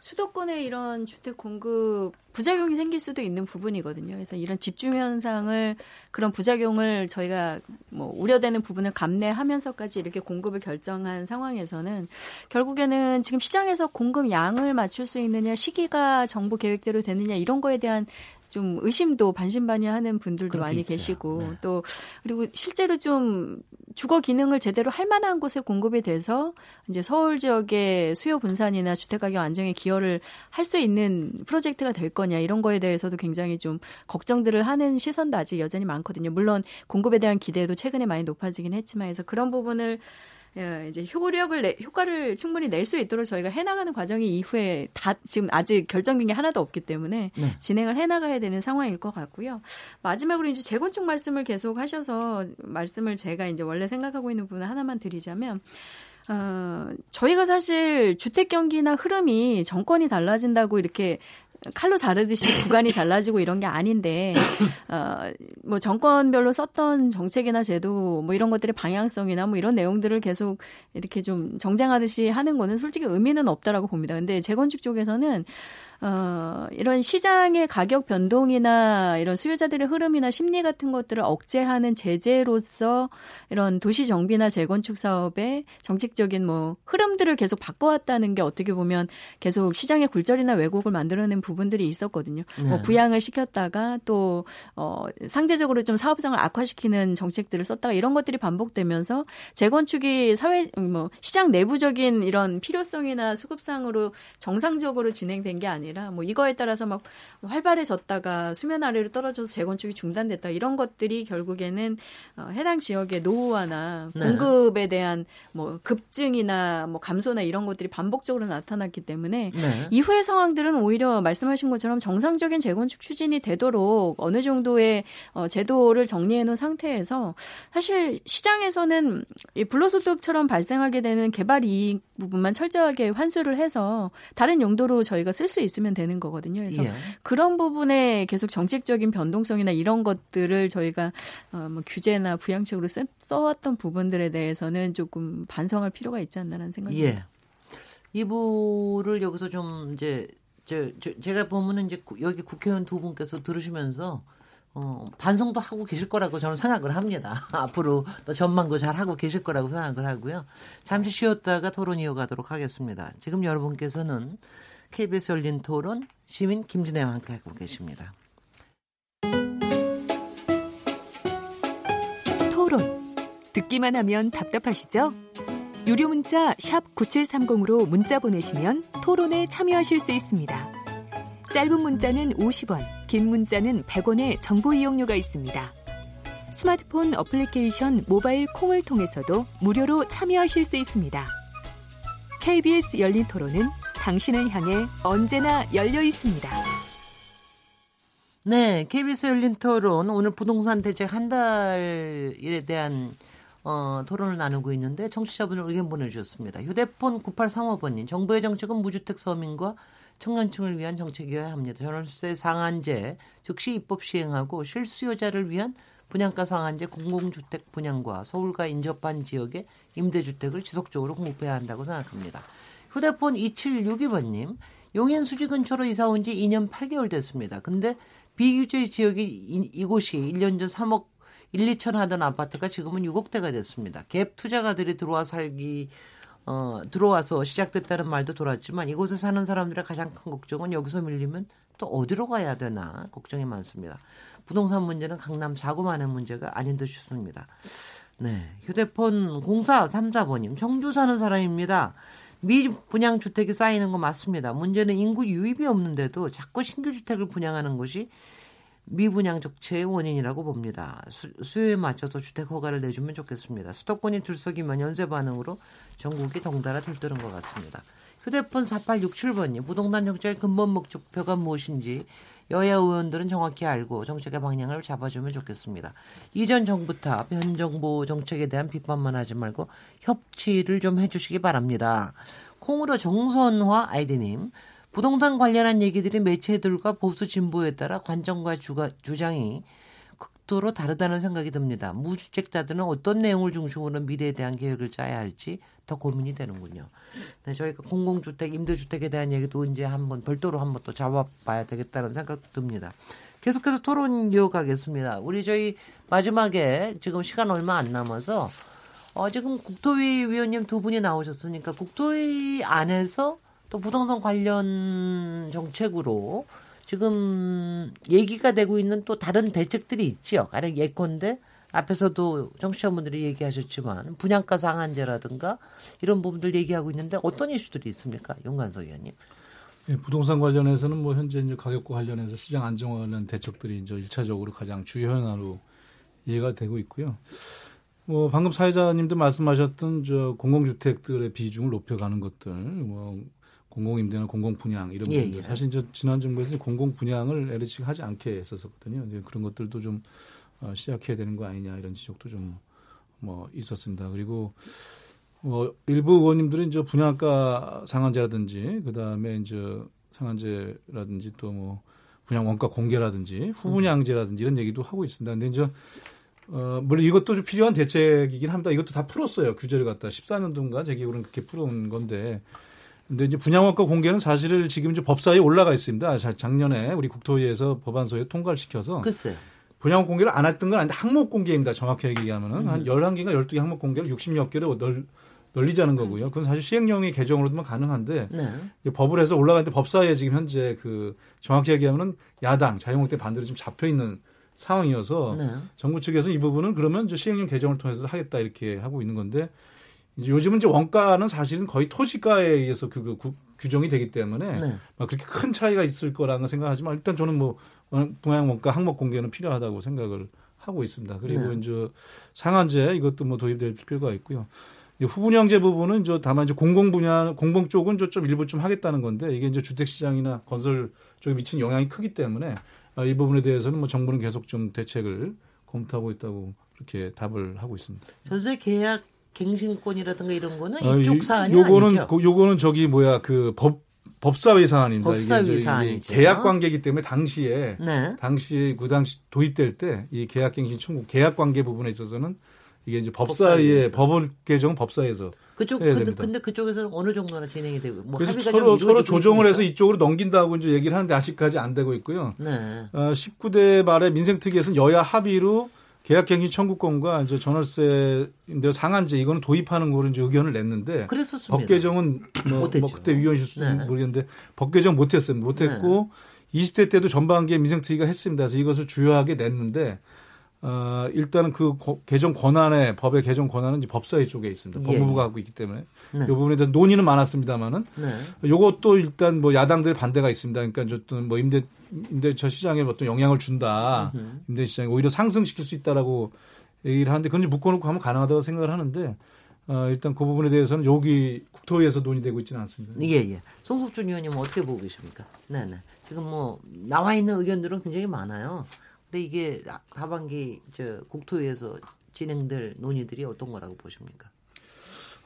수도권에 이런 주택 공급 부작용이 생길 수도 있는 부분이거든요. 그래서 이런 집중 현상을 그런 부작용을 저희가 뭐 우려되는 부분을 감내하면서까지 이렇게 공급을 결정한 상황에서는 결국에는 지금 시장에서 공급 양을 맞출 수 있느냐 시기가 정부 계획대로 되느냐 이런 거에 대한 좀 의심도 반신반의하는 분들도 많이 있어요. 계시고 네. 또 그리고 실제로 좀 주거 기능을 제대로 할 만한 곳에 공급이 돼서 이제 서울 지역의 수요 분산이나 주택 가격 안정에 기여를 할 수 있는 프로젝트가 될 거냐 이런 거에 대해서도 굉장히 좀 걱정들을 하는 시선도 아직 여전히 많거든요. 물론 공급에 대한 기대도 최근에 많이 높아지긴 했지만 해서 그런 부분을 예, 이제 효력을 내, 효과를 충분히 낼 수 있도록 저희가 해나가는 과정이 이후에 다 지금 아직 결정된 게 하나도 없기 때문에 네. 진행을 해나가야 되는 상황일 것 같고요. 마지막으로 이제 재건축 말씀을 계속 하셔서 말씀을 제가 이제 원래 생각하고 있는 부분 하나만 드리자면 어, 저희가 사실 주택 경기나 흐름이 정권이 달라진다고 이렇게 칼로 자르듯이 <laughs> 구간이 잘라지고 이런 게 아닌데 어뭐 정권별로 썼던 정책이나 제도 뭐 이런 것들의 방향성이나 뭐 이런 내용들을 계속 이렇게 좀 정쟁하듯이 하는 거는 솔직히 의미는 없다라고 봅니다. 근데 재건축 쪽에서는 어, 이런 시장의 가격 변동이나 이런 수요자들의 흐름이나 심리 같은 것들을 억제하는 제재로서 이런 도시 정비나 재건축 사업의 정책적인 뭐 흐름들을 계속 바꿔왔다는 게 어떻게 보면 계속 시장의 굴절이나 왜곡을 만들어낸 부분들이 있었거든요. 뭐 네. 뭐 부양을 시켰다가 또 어, 상대적으로 좀 사업성을 악화시키는 정책들을 썼다가 이런 것들이 반복되면서 재건축이 사회 뭐 시장 내부적인 이런 필요성이나 수급상으로 정상적으로 진행된 게 아니라 아니라 뭐 이거에 따라서 막 활발해졌다가 수면 아래로 떨어져서 재건축이 중단됐다 이런 것들이 결국에는 어, 해당 지역의 노후화나 네. 공급에 대한 뭐 급증이나 뭐 감소나 이런 것들이 반복적으로 나타났기 때문에 네. 이후의 상황들은 오히려 말씀하신 것처럼 정상적인 재건축 추진이 되도록 어느 정도의 어, 제도를 정리해 놓은 상태에서 사실 시장에서는 이 불로소득처럼 발생하게 되는 개발 이익 부분만 철저하게 환수를 해서 다른 용도로 저희가 쓸 수 있을 있으면 되는 거거든요. 그래서 예. 그런 부분에 계속 정책적인 변동성이나 이런 것들을 저희가 어, 뭐 규제나 부양책으로 써, 써왔던 부분들에 대해서는 조금 반성할 필요가 있지 않나라는 생각이 듭니다. 예. 이부를 여기서 좀 이제 저, 저 제가 보면은 이제 여기 국회의원 두 분께서 들으시면서 어, 반성도 하고 계실 거라고 저는 생각을 합니다. <laughs> 앞으로 또 전망도 잘 하고 계실 거라고 생각을 하고요. 잠시 쉬었다가 토론 이어가도록 하겠습니다. 지금 여러분께서는 KBS 열린 토론 시민 김진애와 함께 하고 계십니다. 토론. 듣기만 하면 답답하시죠? 유료 문자 9730으로 문자 보내시면 토론에 참여하실 수 있습니다. 짧은 문자는 50원, 긴 문자는 100원의 정보 이용료가 있습니다. 스마트폰 어플리케이션 모바일 콩을 통해서도 무료로 참여하실 수 있습니다. KBS 열린 토론은 당신을 향해 언제나 열려 있습니다. 네, KBS 열린 토론 오늘 부동산 대책 한 달에 대한 어, 토론을 나누고 있는데 청취자분들 의견 보내주셨습니다. 휴대폰 9835번님, 정부의 정책은 무주택 서민과 청년층을 위한 정책이어야 합니다. 전월세 상한제 즉시 입법 시행하고 실수요자를 위한 분양가 상한제 공공주택 분양과 서울과 인접한 지역의 임대주택을 지속적으로 공급해야 한다고 생각합니다. 휴대폰 2762번님, 용인 수지 근처로 이사 온 지 2년 8개월 됐습니다. 근데 비규제 지역이 이, 이곳이 1년 전 3억 1, 2천 하던 아파트가 지금은 6억대가 됐습니다. 갭 투자가들이 들어와 살기 어, 들어와서 시작됐다는 말도 돌았지만 이곳에 사는 사람들의 가장 큰 걱정은 여기서 밀리면 또 어디로 가야 되나 걱정이 많습니다. 부동산 문제는 강남 사고만의 문제가 아닌 듯 싶습니다. 네. 휴대폰 0434번님, 청주 사는 사람입니다. 미분양 주택이 쌓이는 거 맞습니다. 문제는 인구 유입이 없는데도 자꾸 신규 주택을 분양하는 것이 미분양 적체의 원인이라고 봅니다. 수, 요에 맞춰서 주택 허가를 내주면 좋겠습니다. 수도권이 들썩이면 연쇄 반응으로 전국이 덩달아 들뜨는 것 같습니다. 휴대폰 4867번님 부동산 정책의 근본 목표가 무엇인지 여야 의원들은 정확히 알고 정책의 방향을 잡아주면 좋겠습니다. 이전 정부 탓, 현 정부 정책에 대한 비판만 하지 말고 협치를 좀 해주시기 바랍니다. 콩으로 정선화 아이디님, 부동산 관련한 얘기들이 매체들과 보수 진보에 따라 관점과 주가, 주장이 극도로 다르다는 생각이 듭니다. 무주택자들은 어떤 내용을 중심으로 미래에 대한 계획을 짜야 할지 더 고민이 되는군요. 네, 저희가 공공주택, 임대주택에 대한 얘기도 이제 한번 별도로 한번 또 잡아봐야 되겠다는 생각도 듭니다. 계속해서 토론 이어가겠습니다. 우리 저희 마지막에 지금 시간 얼마 안 남아서 어, 지금 국토위 위원님 두 분이 나오셨으니까 국토위 안에서 또 부동산 관련 정책으로 지금 얘기가 되고 있는 또 다른 대책들이 있지요. 가령 예컨대 앞에서도 정치자분들이 얘기하셨지만 분양가 상한제라든가 이런 부분들 얘기하고 있는데 어떤 이슈들이 있습니까, 용관석 의원님? 예, 부동산 관련해서는 뭐 현재 이제 가격과 관련해서 시장 안정화 는 대책들이 이제 일차적으로 가장 주요 현안으로 이해가 되고 있고요. 뭐 방금 사회자님도 말씀하셨던 저 공공주택들의 비중을 높여가는 것들, 뭐 공공임대나 공공분양 이런 예, 부분들 예. 사실 저 지난 정부에서 공공분양을 LH가 하지 않게 했었거든요. 이제 그런 것들도 좀 어, 시작해야 되는 거 아니냐 이런 지적도 좀 뭐 있었습니다. 그리고 뭐 일부 의원님들은 이제 분양가 상한제라든지 그 다음에 이제 상한제라든지 또 뭐 분양 원가 공개라든지 후분양제라든지 이런 얘기도 하고 있습니다. 근데 이제 어, 물론 이것도 좀 필요한 대책이긴 합니다. 이것도 다 풀었어요. 규제를 갖다 14년도인가 제 기억으로는 그렇게 풀어온 건데 근데 이제 분양원가 공개는 사실을 지금 이제 법사위에 올라가 있습니다. 작년에 우리 국토위에서 법안소에 통과를 시켜서 글쎄. 분양 공개를 안 했던 건 아닌데 항목 공개입니다. 정확히 얘기하면은 음. 한 11개가 12개 항목 공개를 60여 개로 널, 널리자는 거고요. 그건 사실 시행령의 개정으로도 가능한데 네. 법을 해서 올라가는데 법사위에 지금 현재 그 정확히 얘기하면은 야당 자유한국당 반대로 지금 잡혀 있는 상황이어서 네. 정부 측에서 이 부분은 그러면 이제 시행령 개정을 통해서 하겠다 이렇게 하고 있는 건데 이제 요즘은 이제 원가는 사실은 거의 토지가에 의해서 그, 그 구, 규정이 되기 때문에 네. 막 그렇게 큰 차이가 있을 거라는 생각하지만 일단 저는 뭐 동양 원가 항목 공개는 필요하다고 생각을 하고 있습니다. 그리고 네. 이제 상한제 이것도 뭐 도입될 필요가 있고요. 후분양제 부분은 이제 다만 이제 공공 분야 공공 쪽은 좀 일부 좀 하겠다는 건데 이게 이제 주택 시장이나 건설 쪽에 미치는 영향이 크기 때문에 아, 이 부분에 대해서는 뭐 정부는 계속 좀 대책을 검토하고 있다고 그렇게 답을 하고 있습니다. 전세 계약 갱신권이라든가 이런 거는 어, 이쪽 사안이 요거는 아니죠. 그, 요거는 저기 뭐야 그 법 법사위 사안입니다. 법사위 이게 사안이죠. 계약 관계이기 때문에 당시에 네. 당시 그 당시 도입될 때 이 계약 갱신 청구 계약 관계 부분에 있어서는 이게 이제 법사위의 법을 개정 법사위에서 그쪽 해야 근데, 됩니다. 근데 그쪽에서는 어느 정도나 진행이 되고 뭐 그래서 서로 서로 조정을 해서 이쪽으로 넘긴다고 이제 얘기를 하는데 아직까지 안 되고 있고요. 네. 어, 19대 말에 민생특위에서는 여야 합의로 계약갱신 청구권과 이제 전월세 인데 상한제 이거는 도입하는 거를 이제 의견을 냈는데 그랬었습니다. 법 개정은 뭐, 뭐 그때 위원실수 네. 모르겠는데 법 개정 못했어요. 못했고 네. 20대 때도 전반기에 민생특위가 했습니다. 그래서 이것을 주요하게 냈는데 어, 일단은 그 고, 개정 권한에 법의 개정 권한은 이제 법사위 쪽에 있습니다. 예. 법무부가 하고 있기 때문에 네. 이 부분에 대해서 논의는 많았습니다만은 네. 요것도 일단 뭐 야당들의 반대가 있습니다. 그러니까 어떤 뭐 임대 임대차 시장에 어떤 영향을 준다. 임대 시장에 오히려 상승시킬 수 있다라고 얘기를 하는데 그건 묶어놓고 하면 가능하다고 생각을 하는데 어, 일단 그 부분에 대해서는 여기 국토위에서 논의되고 있지는 않습니다. 예, 예. 송석준 의원님은 어떻게 보고 계십니까? 네, 네. 지금 뭐 나와 있는 의견들은 굉장히 많아요. 근데 이게 하반기 저 국토위에서 진행될 논의들이 어떤 거라고 보십니까?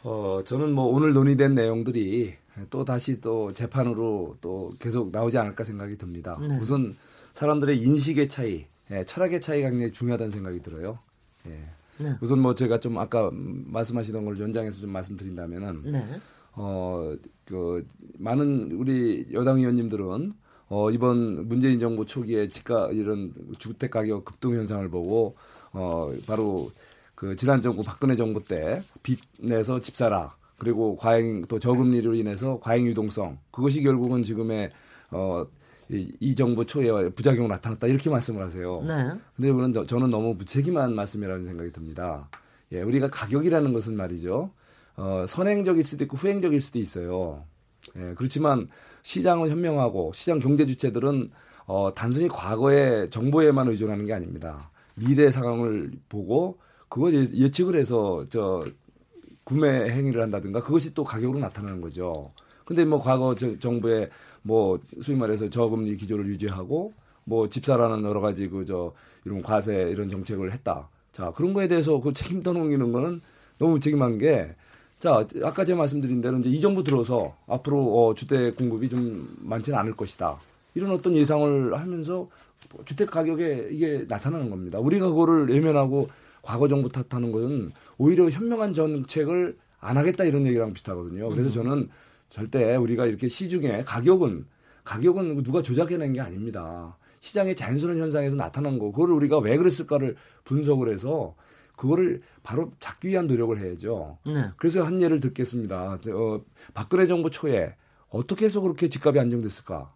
어, 저는 뭐 오늘 논의된 내용들이 또 다시 또 재판으로 또 계속 나오지 않을까 생각이 듭니다. 네. 우선 사람들의 인식의 차이, 예, 철학의 차이가 굉장히 중요하다는 생각이 들어요. 예. 네. 우선 뭐 제가 좀 아까 말씀하시던 걸 연장해서 좀 말씀드린다면은 네. 어, 그, 많은 우리 여당 의원님들은 어, 이번 문재인 정부 초기에 집가 이런 주택 가격 급등 현상을 보고 어, 바로 그 지난 정부 박근혜 정부 때 빚 내서 집 사라. 그리고 과잉 또 저금리로 인해서 과잉 유동성 그것이 결국은 지금의 어, 이, 이 정부 초에 부작용 나타났다 이렇게 말씀을 하세요. 네. 근데 그건 저는 너무 무책임한 말씀이라는 생각이 듭니다. 예, 우리가 가격이라는 것은 말이죠. 어, 선행적일 수도 있고 후행적일 수도 있어요. 예, 그렇지만 시장은 현명하고 시장 경제 주체들은 어, 단순히 과거의 정보에만 의존하는 게 아닙니다. 미래 상황을 보고 그거 예측을 해서 저 구매 행위를 한다든가 그것이 또 가격으로 나타나는 거죠. 근데 뭐 과거 저 정부의 뭐 소위 말해서 저금리 기조를 유지하고 뭐 집사라는 여러 가지 그 저 이런 과세 이런 정책을 했다. 자 그런 거에 대해서 그 책임 떠넘기는 거는 너무 책임한 게 자, 아까 제가 말씀드린 대로 이제 이 정부 들어서 앞으로 어, 주택 공급이 좀 많지는 않을 것이다. 이런 어떤 예상을 하면서 주택 가격에 이게 나타나는 겁니다. 우리가 그거를 외면하고 과거 정부 탓하는 것은 오히려 현명한 정책을 안 하겠다 이런 얘기랑 비슷하거든요. 그래서 음. 저는 절대 우리가 이렇게 시중에 가격은 가격은 누가 조작해낸 게 아닙니다. 시장의 자연스러운 현상에서 나타난 거. 그걸 우리가 왜 그랬을까를 분석을 해서 그거를 바로 잡기 위한 노력을 해야죠. 네. 그래서 한 예를 듣겠습니다. 어, 박근혜 정부 초에 어떻게 해서 그렇게 집값이 안정됐을까?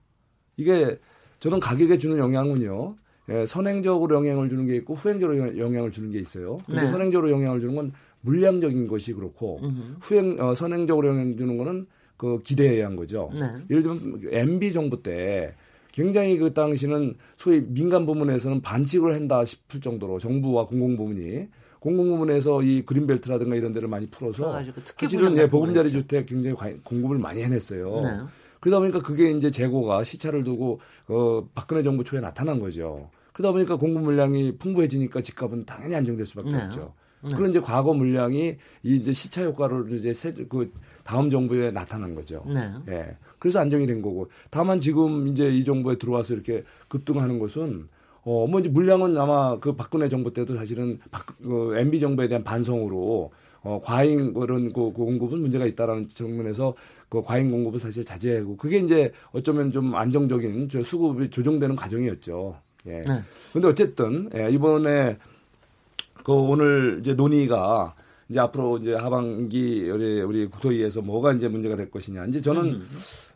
이게 저는 가격에 주는 영향은요. 예, 선행적으로 영향을 주는 게 있고 후행적으로 영향을 주는 게 있어요. 근데 네. 선행적으로 영향을 주는 건 물량적인 것이 그렇고 음흠. 후행 어, 선행적으로 영향을 주는 거는 그 기대에 의한 거죠. 네. 예를 들면 MB 정부 때 굉장히 그 당시는 소위 민간 부문에서는 반칙을 한다 싶을 정도로 정부와 공공부문이 공공부문에서 이 그린벨트라든가 이런 데를 많이 풀어서 사실은 예, 보금자리 주택 굉장히 공급을 많이 해냈어요. 네. 그러다 보니까 그게 이제 재고가 시차를 두고 어, 박근혜 정부 초에 나타난 거죠. 그러다 보니까 공급 물량이 풍부해지니까 집값은 당연히 안정될 수밖에 네. 없죠. 네. 그런 이제 과거 물량이 이 이제 시차 효과를 이제 세, 그 다음 정부에 나타난 거죠. 네. 예. 그래서 안정이 된 거고. 다만 지금 이제 이 정부에 들어와서 이렇게 급등하는 것은 어, 뭐 이제 물량은 아마 그 박근혜 정부 때도 사실은 박, 그 MB 정부에 대한 반성으로 어, 과잉 그런 그, 그 공급은 문제가 있다라는 측면에서 그 과잉 공급을 사실 자제하고 그게 이제 어쩌면 좀 안정적인 저 수급이 조정되는 과정이었죠. 예. 네. 근데 어쨌든 예, 이번에 그 오늘 이제 논의가 이제 앞으로 이제 하반기 우리 우리 국토위에서 뭐가 이제 문제가 될 것이냐. 이제 저는 음.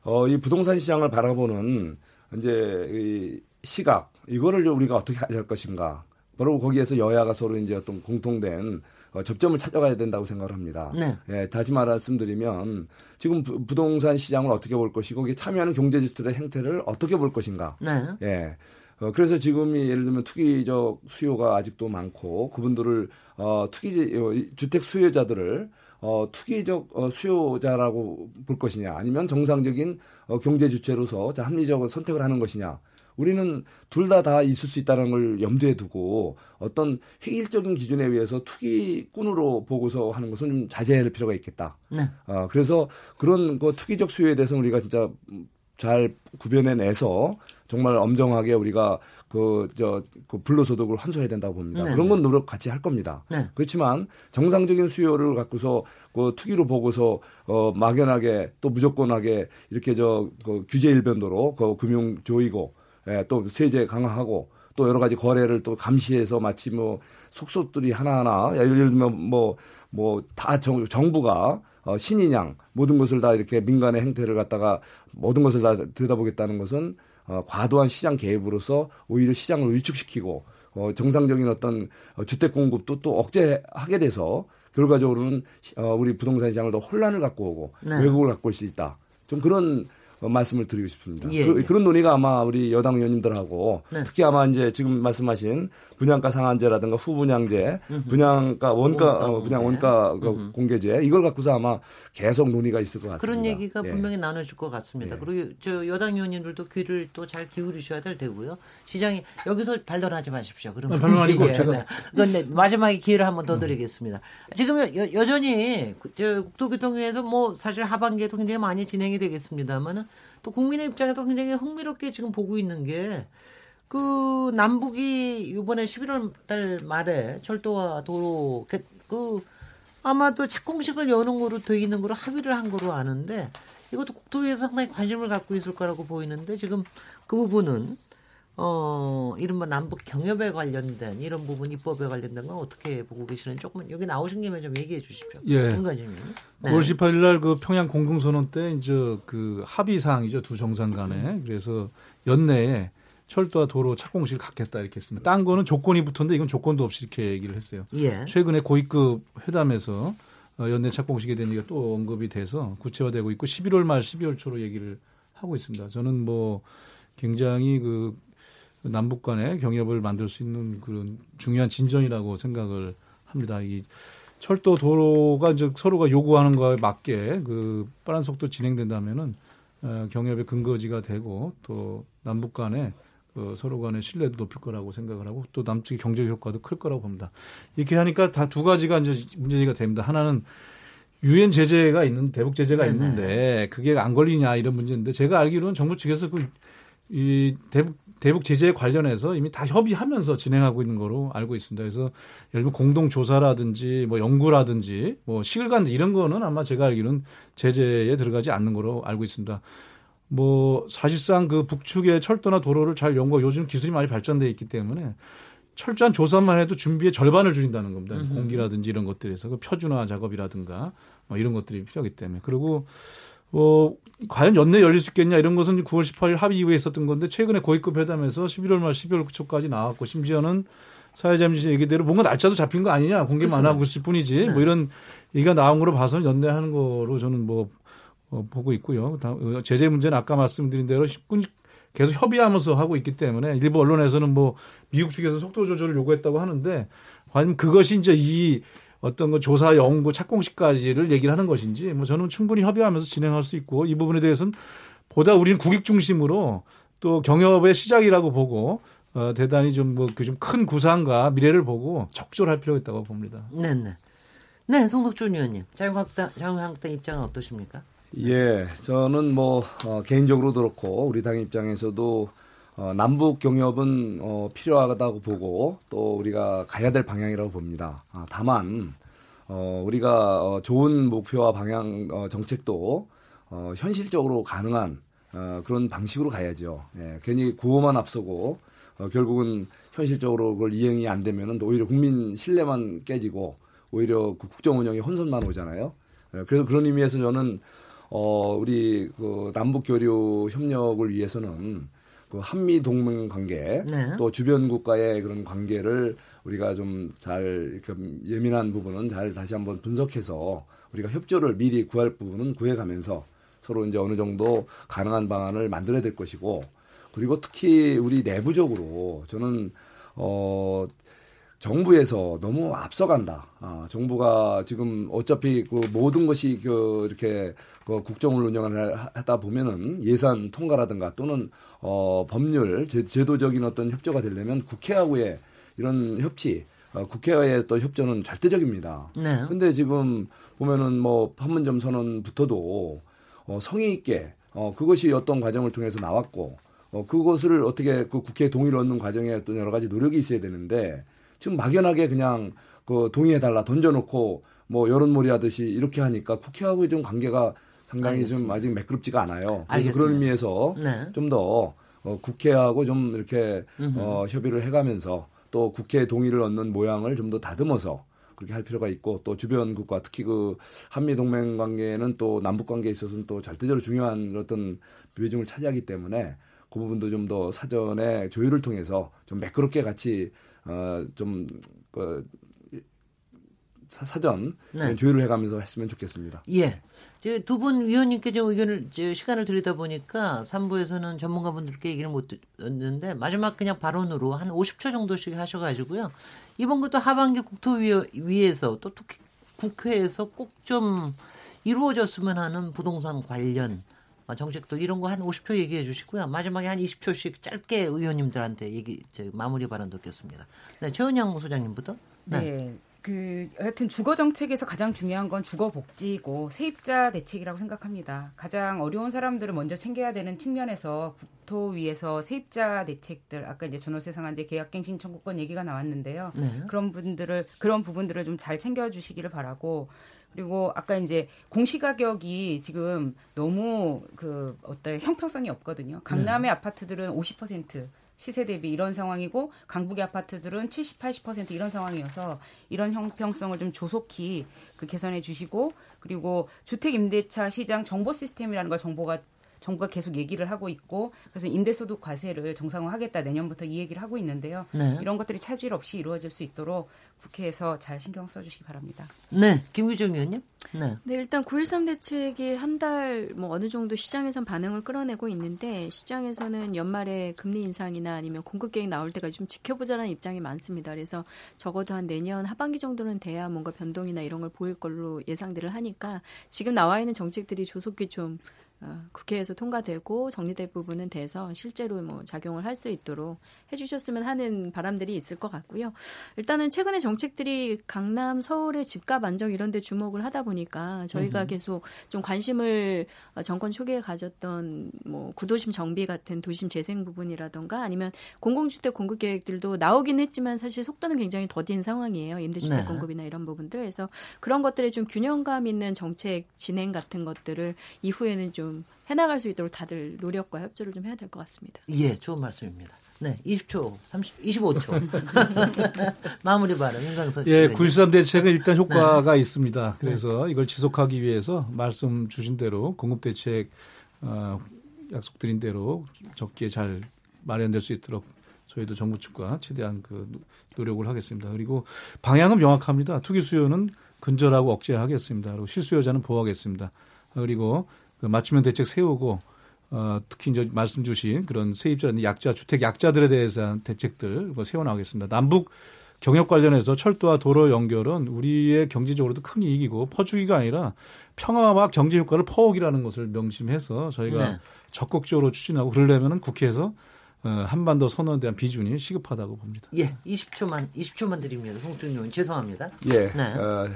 어, 이 부동산 시장을 바라보는 이제 이 시각 이거를 우리가 어떻게 할 것인가. 바로 거기에서 여야가 서로 이제 어떤 공통된 어, 접점을 찾아가야 된다고 생각을 합니다. 네. 예, 다시 말씀드리면 지금 부, 동산 시장을 어떻게 볼 것이고 거기에 참여하는 경제지수들의 행태를 어떻게 볼 것인가. 네. 예. 어, 그래서 지금이 예를 들면 투기적 수요가 아직도 많고 그분들을 어, 투기 어, 주택 수요자들을 어, 투기적 어, 수요자라고 볼 것이냐 아니면 정상적인 어, 경제 주체로서 자, 합리적 선택을 하는 것이냐 우리는 둘 다다 다 있을 수 있다는 걸 염두에 두고 어떤 획일적인 기준에 의해서 투기꾼으로 보고서 하는 것은 좀 자제할 필요가 있겠다. 네. 어, 그래서 그런 그 투기적 수요에 대해서 우리가 진짜 잘 구별해내서 정말 엄정하게 우리가 그, 저, 그 불로소득을 환수해야 된다고 봅니다. 네. 그런 건 노력 같이 할 겁니다. 네. 그렇지만 정상적인 수요를 갖고서 그 투기로 보고서 어, 막연하게 또 무조건하게 이렇게 저, 그 규제 일변도로 그 금융 조이고 예, 또 세제 강화하고 또 여러 가지 거래를 또 감시해서 마치 뭐 속속들이 하나하나 예를 들면 뭐 뭐 다 정부가 어, 신인양 모든 것을 다 이렇게 민간의 행태를 갖다가 모든 것을 다 들여다보겠다는 것은 어, 과도한 시장 개입으로서 오히려 시장을 위축시키고 어, 정상적인 어떤 어, 주택 공급도 또 억제하게 돼서 결과적으로는 어, 우리 부동산 시장을 더 혼란을 갖고 오고 네. 왜곡을 갖고 올 수 있다. 좀 그런 어, 말씀을 드리고 싶습니다. 예, 그, 예. 런 논의가 아마 우리 여당 의원님들하고 네. 특히 아마 이제 지금 말씀하신 분양가 상한제라든가 후분양제, 음흠. 분양가 원가, 원가 어, 분양 원가 그 공개제 이걸 갖고서 아마 계속 논의가 있을 것 같습니다. 그런 얘기가 예. 분명히 나눠질 것 같습니다. 예. 그리고 저 여당 의원님들도 귀를 또 잘 기울이셔야 될 테고요. 시장이 여기서 발언하지 마십시오. 그럼 발언하고 아, 제가 그런데 마지막에 기회를 한번 더 드리겠습니다. 지금 여, 여전히 그, 저 국토교통위에서 뭐 사실 하반기에도 굉장히 많이 진행이 되겠습니다만은 또 국민의 입장에서 굉장히 흥미롭게 지금 보고 있는 게 그 남북이 이번에 11월 달 말에 철도와 도로 그 아마도 착공식을 여는 거로 돼 있는 거로 합의를 한 거로 아는데 이것도 국토위에서 상당히 관심을 갖고 있을 거라고 보이는데 지금 그 부분은 어 이른바 남북 경협에 관련된 이런 부분 입법에 관련된 건 어떻게 보고 계시는 조금 여기 나오신 김에 좀 얘기해 주십시오. 예. 김관진 네. 9월 18일 날 그 평양 공동선언 때 이제 그 합의 사항이죠 두 정상 간에 그래서 연내에 철도와 도로 착공식을 갖겠다 이렇게 했습니다. 딴 거는 조건이 붙었는데 이건 조건도 없이 이렇게 얘기를 했어요. 예. 최근에 고위급 회담에서 어, 연내 착공식에 대한 얘기가 또 언급이 돼서 구체화되고 있고 11월 말 12월 초로 얘기를 하고 있습니다. 저는 뭐 굉장히 그 남북 간의 경협을 만들 수 있는 그런 중요한 진전이라고 생각을 합니다. 이 철도 도로가 이제 서로가 요구하는 거에 맞게 그 빠른 속도 진행된다면은 어, 경협의 근거지가 되고 또 남북 간에 그 서로 간의 신뢰도 높일 거라고 생각을 하고 또 남측의 경제 효과도 클 거라고 봅니다. 이렇게 하니까 다 두 가지가 이제 문제가 됩니다. 하나는 유엔 제재가 있는 대북 제재가 네네. 있는데 그게 안 걸리냐 이런 문제인데 제가 알기로는 정부 측에서 그 이 대북 대북 제재에 관련해서 이미 다 협의하면서 진행하고 있는 거로 알고 있습니다. 그래서 예를 들면 공동 조사라든지 뭐 연구라든지 뭐 시글간 이런 거는 아마 제가 알기로는 제재에 들어가지 않는 거로 알고 있습니다. 뭐 사실상 그 북측의 철도나 도로를 잘 연구 요즘 기술이 많이 발전돼 있기 때문에 철저한 조사만 해도 준비의 절반을 줄인다는 겁니다. 공기라든지 이런 것들에서 그 표준화 작업이라든가 뭐 이런 것들이 필요하기 때문에 그리고 어 과연 연내 열릴 수 있겠냐 이런 것은 9월 18일 합의 이후에 있었던 건데 최근에 고위급 회담에서 11월 말 12월 초까지 나왔고 심지어는 사회자님 얘기대로 뭔가 날짜도 잡힌 거 아니냐 공개만 그렇죠. 하고 있을 뿐이지 네. 뭐 이런 얘기가 나온 거로 봐서는 연내하는 거로 저는 뭐 어, 보고 있고요. 어, 제재 문제는 아까 말씀드린 대로 계속 협의하면서 하고 있기 때문에 일부 언론에서는 뭐 미국 측에서 속도 조절을 요구했다고 하는데 과연 그것이 이제 이 어떤 그 조사 연구 착공식까지를 얘기를 하는 것인지 뭐 저는 충분히 협의하면서 진행할 수 있고 이 부분에 대해서는 보다 우리는 국익 중심으로 또 경협의 시작이라고 보고 어, 대단히 좀뭐그좀큰 구상과 미래를 보고 적절할 필요가 있다고 봅니다. 네, 네. 네, 송덕준 의원님. 자유한국당, 자유한국당 입장은 어떠십니까? 예, 저는 뭐 어, 개인적으로도 그렇고 우리 당 입장에서도 어, 남북 경협은 어, 필요하다고 보고 또 우리가 가야 될 방향이라고 봅니다. 아, 다만 어, 우리가 어, 좋은 목표와 방향 어, 정책도 어, 현실적으로 가능한 어, 그런 방식으로 가야죠. 예, 괜히 구호만 앞서고 어, 결국은 현실적으로 그걸 이행이 안 되면은 오히려 국민 신뢰만 깨지고 오히려 그 국정 운영에 혼선만 오잖아요. 예, 그래서 그런 의미에서 저는 어, 우리 그 남북 교류 협력을 위해서는 그 한미 동맹 관계 네. 또 주변 국가의 그런 관계를 우리가 좀 잘 예민한 부분은 잘 다시 한번 분석해서 우리가 협조를 미리 구할 부분은 구해가면서 서로 이제 어느 정도 가능한 방안을 만들어야 될 것이고 그리고 특히 우리 내부적으로 저는 어 정부에서 너무 앞서간다. 아, 정부가 지금 어차피 그 모든 것이 그 이렇게 그 국정을 운영을 하다 보면은 예산 통과라든가 또는 어 법률 제, 제도적인 어떤 협조가 되려면 국회하고의 이런 협치 어, 국회와의 또 협조는 절대적입니다. 네. 근데 지금 보면은 뭐 판문점 선언부터도 어 성의 있게 어 그것이 어떤 과정을 통해서 나왔고 어 그것을 어떻게 그 국회 동의를 얻는 과정에 어떤 여러 가지 노력이 있어야 되는데 지금 막연하게 그냥 그 동의해달라 던져놓고 뭐 여론몰이 하듯이 이렇게 하니까 국회하고의 좀 관계가 상당히 알겠습니다. 좀 아직 매끄럽지가 않아요. 그래서 알겠습니다. 그런 의미에서 네. 좀더 어, 국회하고 좀 이렇게 어, 협의를 해가면서 또 국회 동의를 얻는 모양을 좀 더 다듬어서 그렇게 할 필요가 있고 또 주변 국가 특히 그 한미 동맹 관계는 또 남북 관계에 있어서는 또 절대적으로 중요한 어떤 비중을 차지하기 때문에 그 부분도 좀 더 사전에 조율을 통해서 좀 매끄럽게 같이 어좀 그, 사전 네. 조율을 해가면서 했으면 좋겠습니다. 예. 두 분 위원님께 좀 의견을 시간을 드리다 보니까 3부에서는 전문가분들께 얘기를 못 듣는데 마지막 그냥 발언으로 한 50초 정도씩 하셔가지고요. 이번 것도 하반기 국토위에서 또 특히 국회에서 꼭 좀 이루어졌으면 하는 부동산 관련 정책들 이런 거 한 50초 얘기해 주시고요. 마지막에 한 20초씩 짧게 의원님들한테 얘기 마무리 발언 듣겠습니다. 네, 최은영 소장님부터. 네. 네. 그 하여튼 주거 정책에서 가장 중요한 건 주거 복지고 세입자 대책이라고 생각합니다. 가장 어려운 사람들을 먼저 챙겨야 되는 측면에서 국토위에서 세입자 대책들 아까 이제 전월세 상한제 계약갱신 청구권 얘기가 나왔는데요. 네. 그런 분들을 그런 부분들을 좀 잘 챙겨 주시기를 바라고 그리고 아까 이제 공시 가격이 지금 너무 그 어떤 형평성이 없거든요. 강남의 네. 아파트들은 50% 시세 대비 이런 상황이고 강북의 아파트들은 70, 80% 이런 상황이어서 이런 형평성을 좀 조속히 그 개선해 주시고 그리고 주택 임대차 시장 정보 시스템이라는 걸 정보가 정부가 계속 얘기를 하고 있고 그래서 임대소득 과세를 정상화하겠다 내년부터 이 얘기를 하고 있는데요. 네. 이런 것들이 차질 없이 이루어질 수 있도록 국회에서 잘 신경 써주시기 바랍니다. 네, 김규정 의원님. 네. 네, 일단 9.13 대책이 한 달 뭐 어느 정도 시장에선 반응을 끌어내고 있는데 시장에서는 연말에 금리 인상이나 아니면 공급 계획 나올 때까지 좀 지켜보자라는 입장이 많습니다. 그래서 적어도 한 내년 하반기 정도는 돼야 뭔가 변동이나 이런 걸 보일 걸로 예상들을 하니까 지금 나와 있는 정책들이 조속히 좀 어, 국회에서 통과되고 정리될 부분은 돼서 실제로 뭐 작용을 할 수 있도록 해주셨으면 하는 바람들이 있을 것 같고요. 일단은 최근에 정책들이 강남, 서울의 집값 안정 이런 데 주목을 하다 보니까 저희가 음. 계속 좀 관심을 어, 정권 초기에 가졌던 뭐 구도심 정비 같은 도심 재생 부분이라던가 아니면 공공주택 공급 계획들도 나오긴 했지만 사실 속도는 굉장히 더딘 상황이에요. 임대주택 네. 공급이나 이런 부분들. 그래서 그런 것들에 좀 균형감 있는 정책 진행 같은 것들을 이후에는 좀 해나갈 수 있도록 다들 노력과 협조를 좀 해야 될 것 같습니다. 예, 좋은 말씀입니다. 네, 20초, 30, 25초. 마무리 발언, 인강선. 예, 9.13 대책은 일단 효과가 네. 있습니다. 그래서 네. 이걸 지속하기 위해서 말씀 주신 대로 공급 대책 어, 약속드린 대로 적기에 잘 마련될 수 있도록 저희도 정부 측과 최대한 그 노력을 하겠습니다. 그리고 방향은 명확합니다. 투기 수요는 근절하고 억제하겠습니다. 그리고 실수요자는 보호하겠습니다. 그리고 그 맞춤형 대책 세우고 어, 특히 이제 말씀 주신 그런 세입자, 약자, 주택 약자들에 대해서 대책들 뭐 세워나가겠습니다. 남북 경협 관련해서 철도와 도로 연결은 우리의 경제적으로도 큰 이익이고 퍼주기가 아니라 평화와 경제 효과를 퍼오기라는 것을 명심해서 저희가 네. 적극적으로 추진하고 그러려면 국회에서 어, 한반도 선언에 대한 비준이 시급하다고 봅니다. 예, 20초만 20초만 드립니다. 송준 의원 죄송합니다. 예. 네. 어,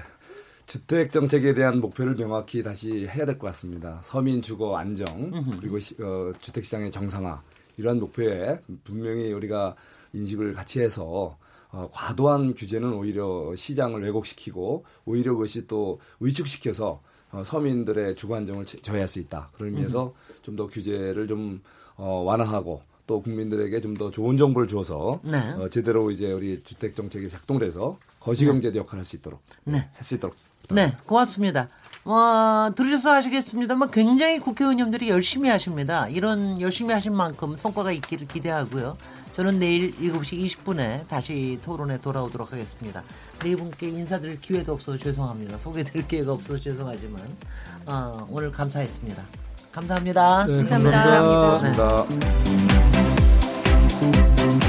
주택 정책에 대한 목표를 명확히 다시 해야 될 것 같습니다. 서민 주거 안정 그리고 시, 어, 주택 시장의 정상화 이러한 목표에 분명히 우리가 인식을 같이 해서 어, 과도한 규제는 오히려 시장을 왜곡시키고 오히려 그것이 또 위축시켜서 어, 서민들의 주거 안정을 저해할 수 있다. 그런 의미에서 좀 더 규제를 좀 어, 완화하고 또 국민들에게 좀 더 좋은 정보를 줘서 네. 어, 제대로 이제 우리 주택 정책이 작동돼서 거시경제 네. 역할을 할 수 있도록 네. 할수 있도록 네, 고맙습니다. 어, 들으셔서 아시겠습니다만 굉장히 국회의원님들이 열심히 하십니다. 이런 열심히 하신 만큼 성과가 있기를 기대하고요. 저는 내일 7시 20분에 다시 토론에 돌아오도록 하겠습니다. 네 분께 인사드릴 기회도 없어서 죄송합니다. 소개드릴 기회가 없어서 죄송하지만 어, 오늘 감사했습니다. 감사합니다. 네, 감사합니다. 감사합니다. 감사합니다. 네.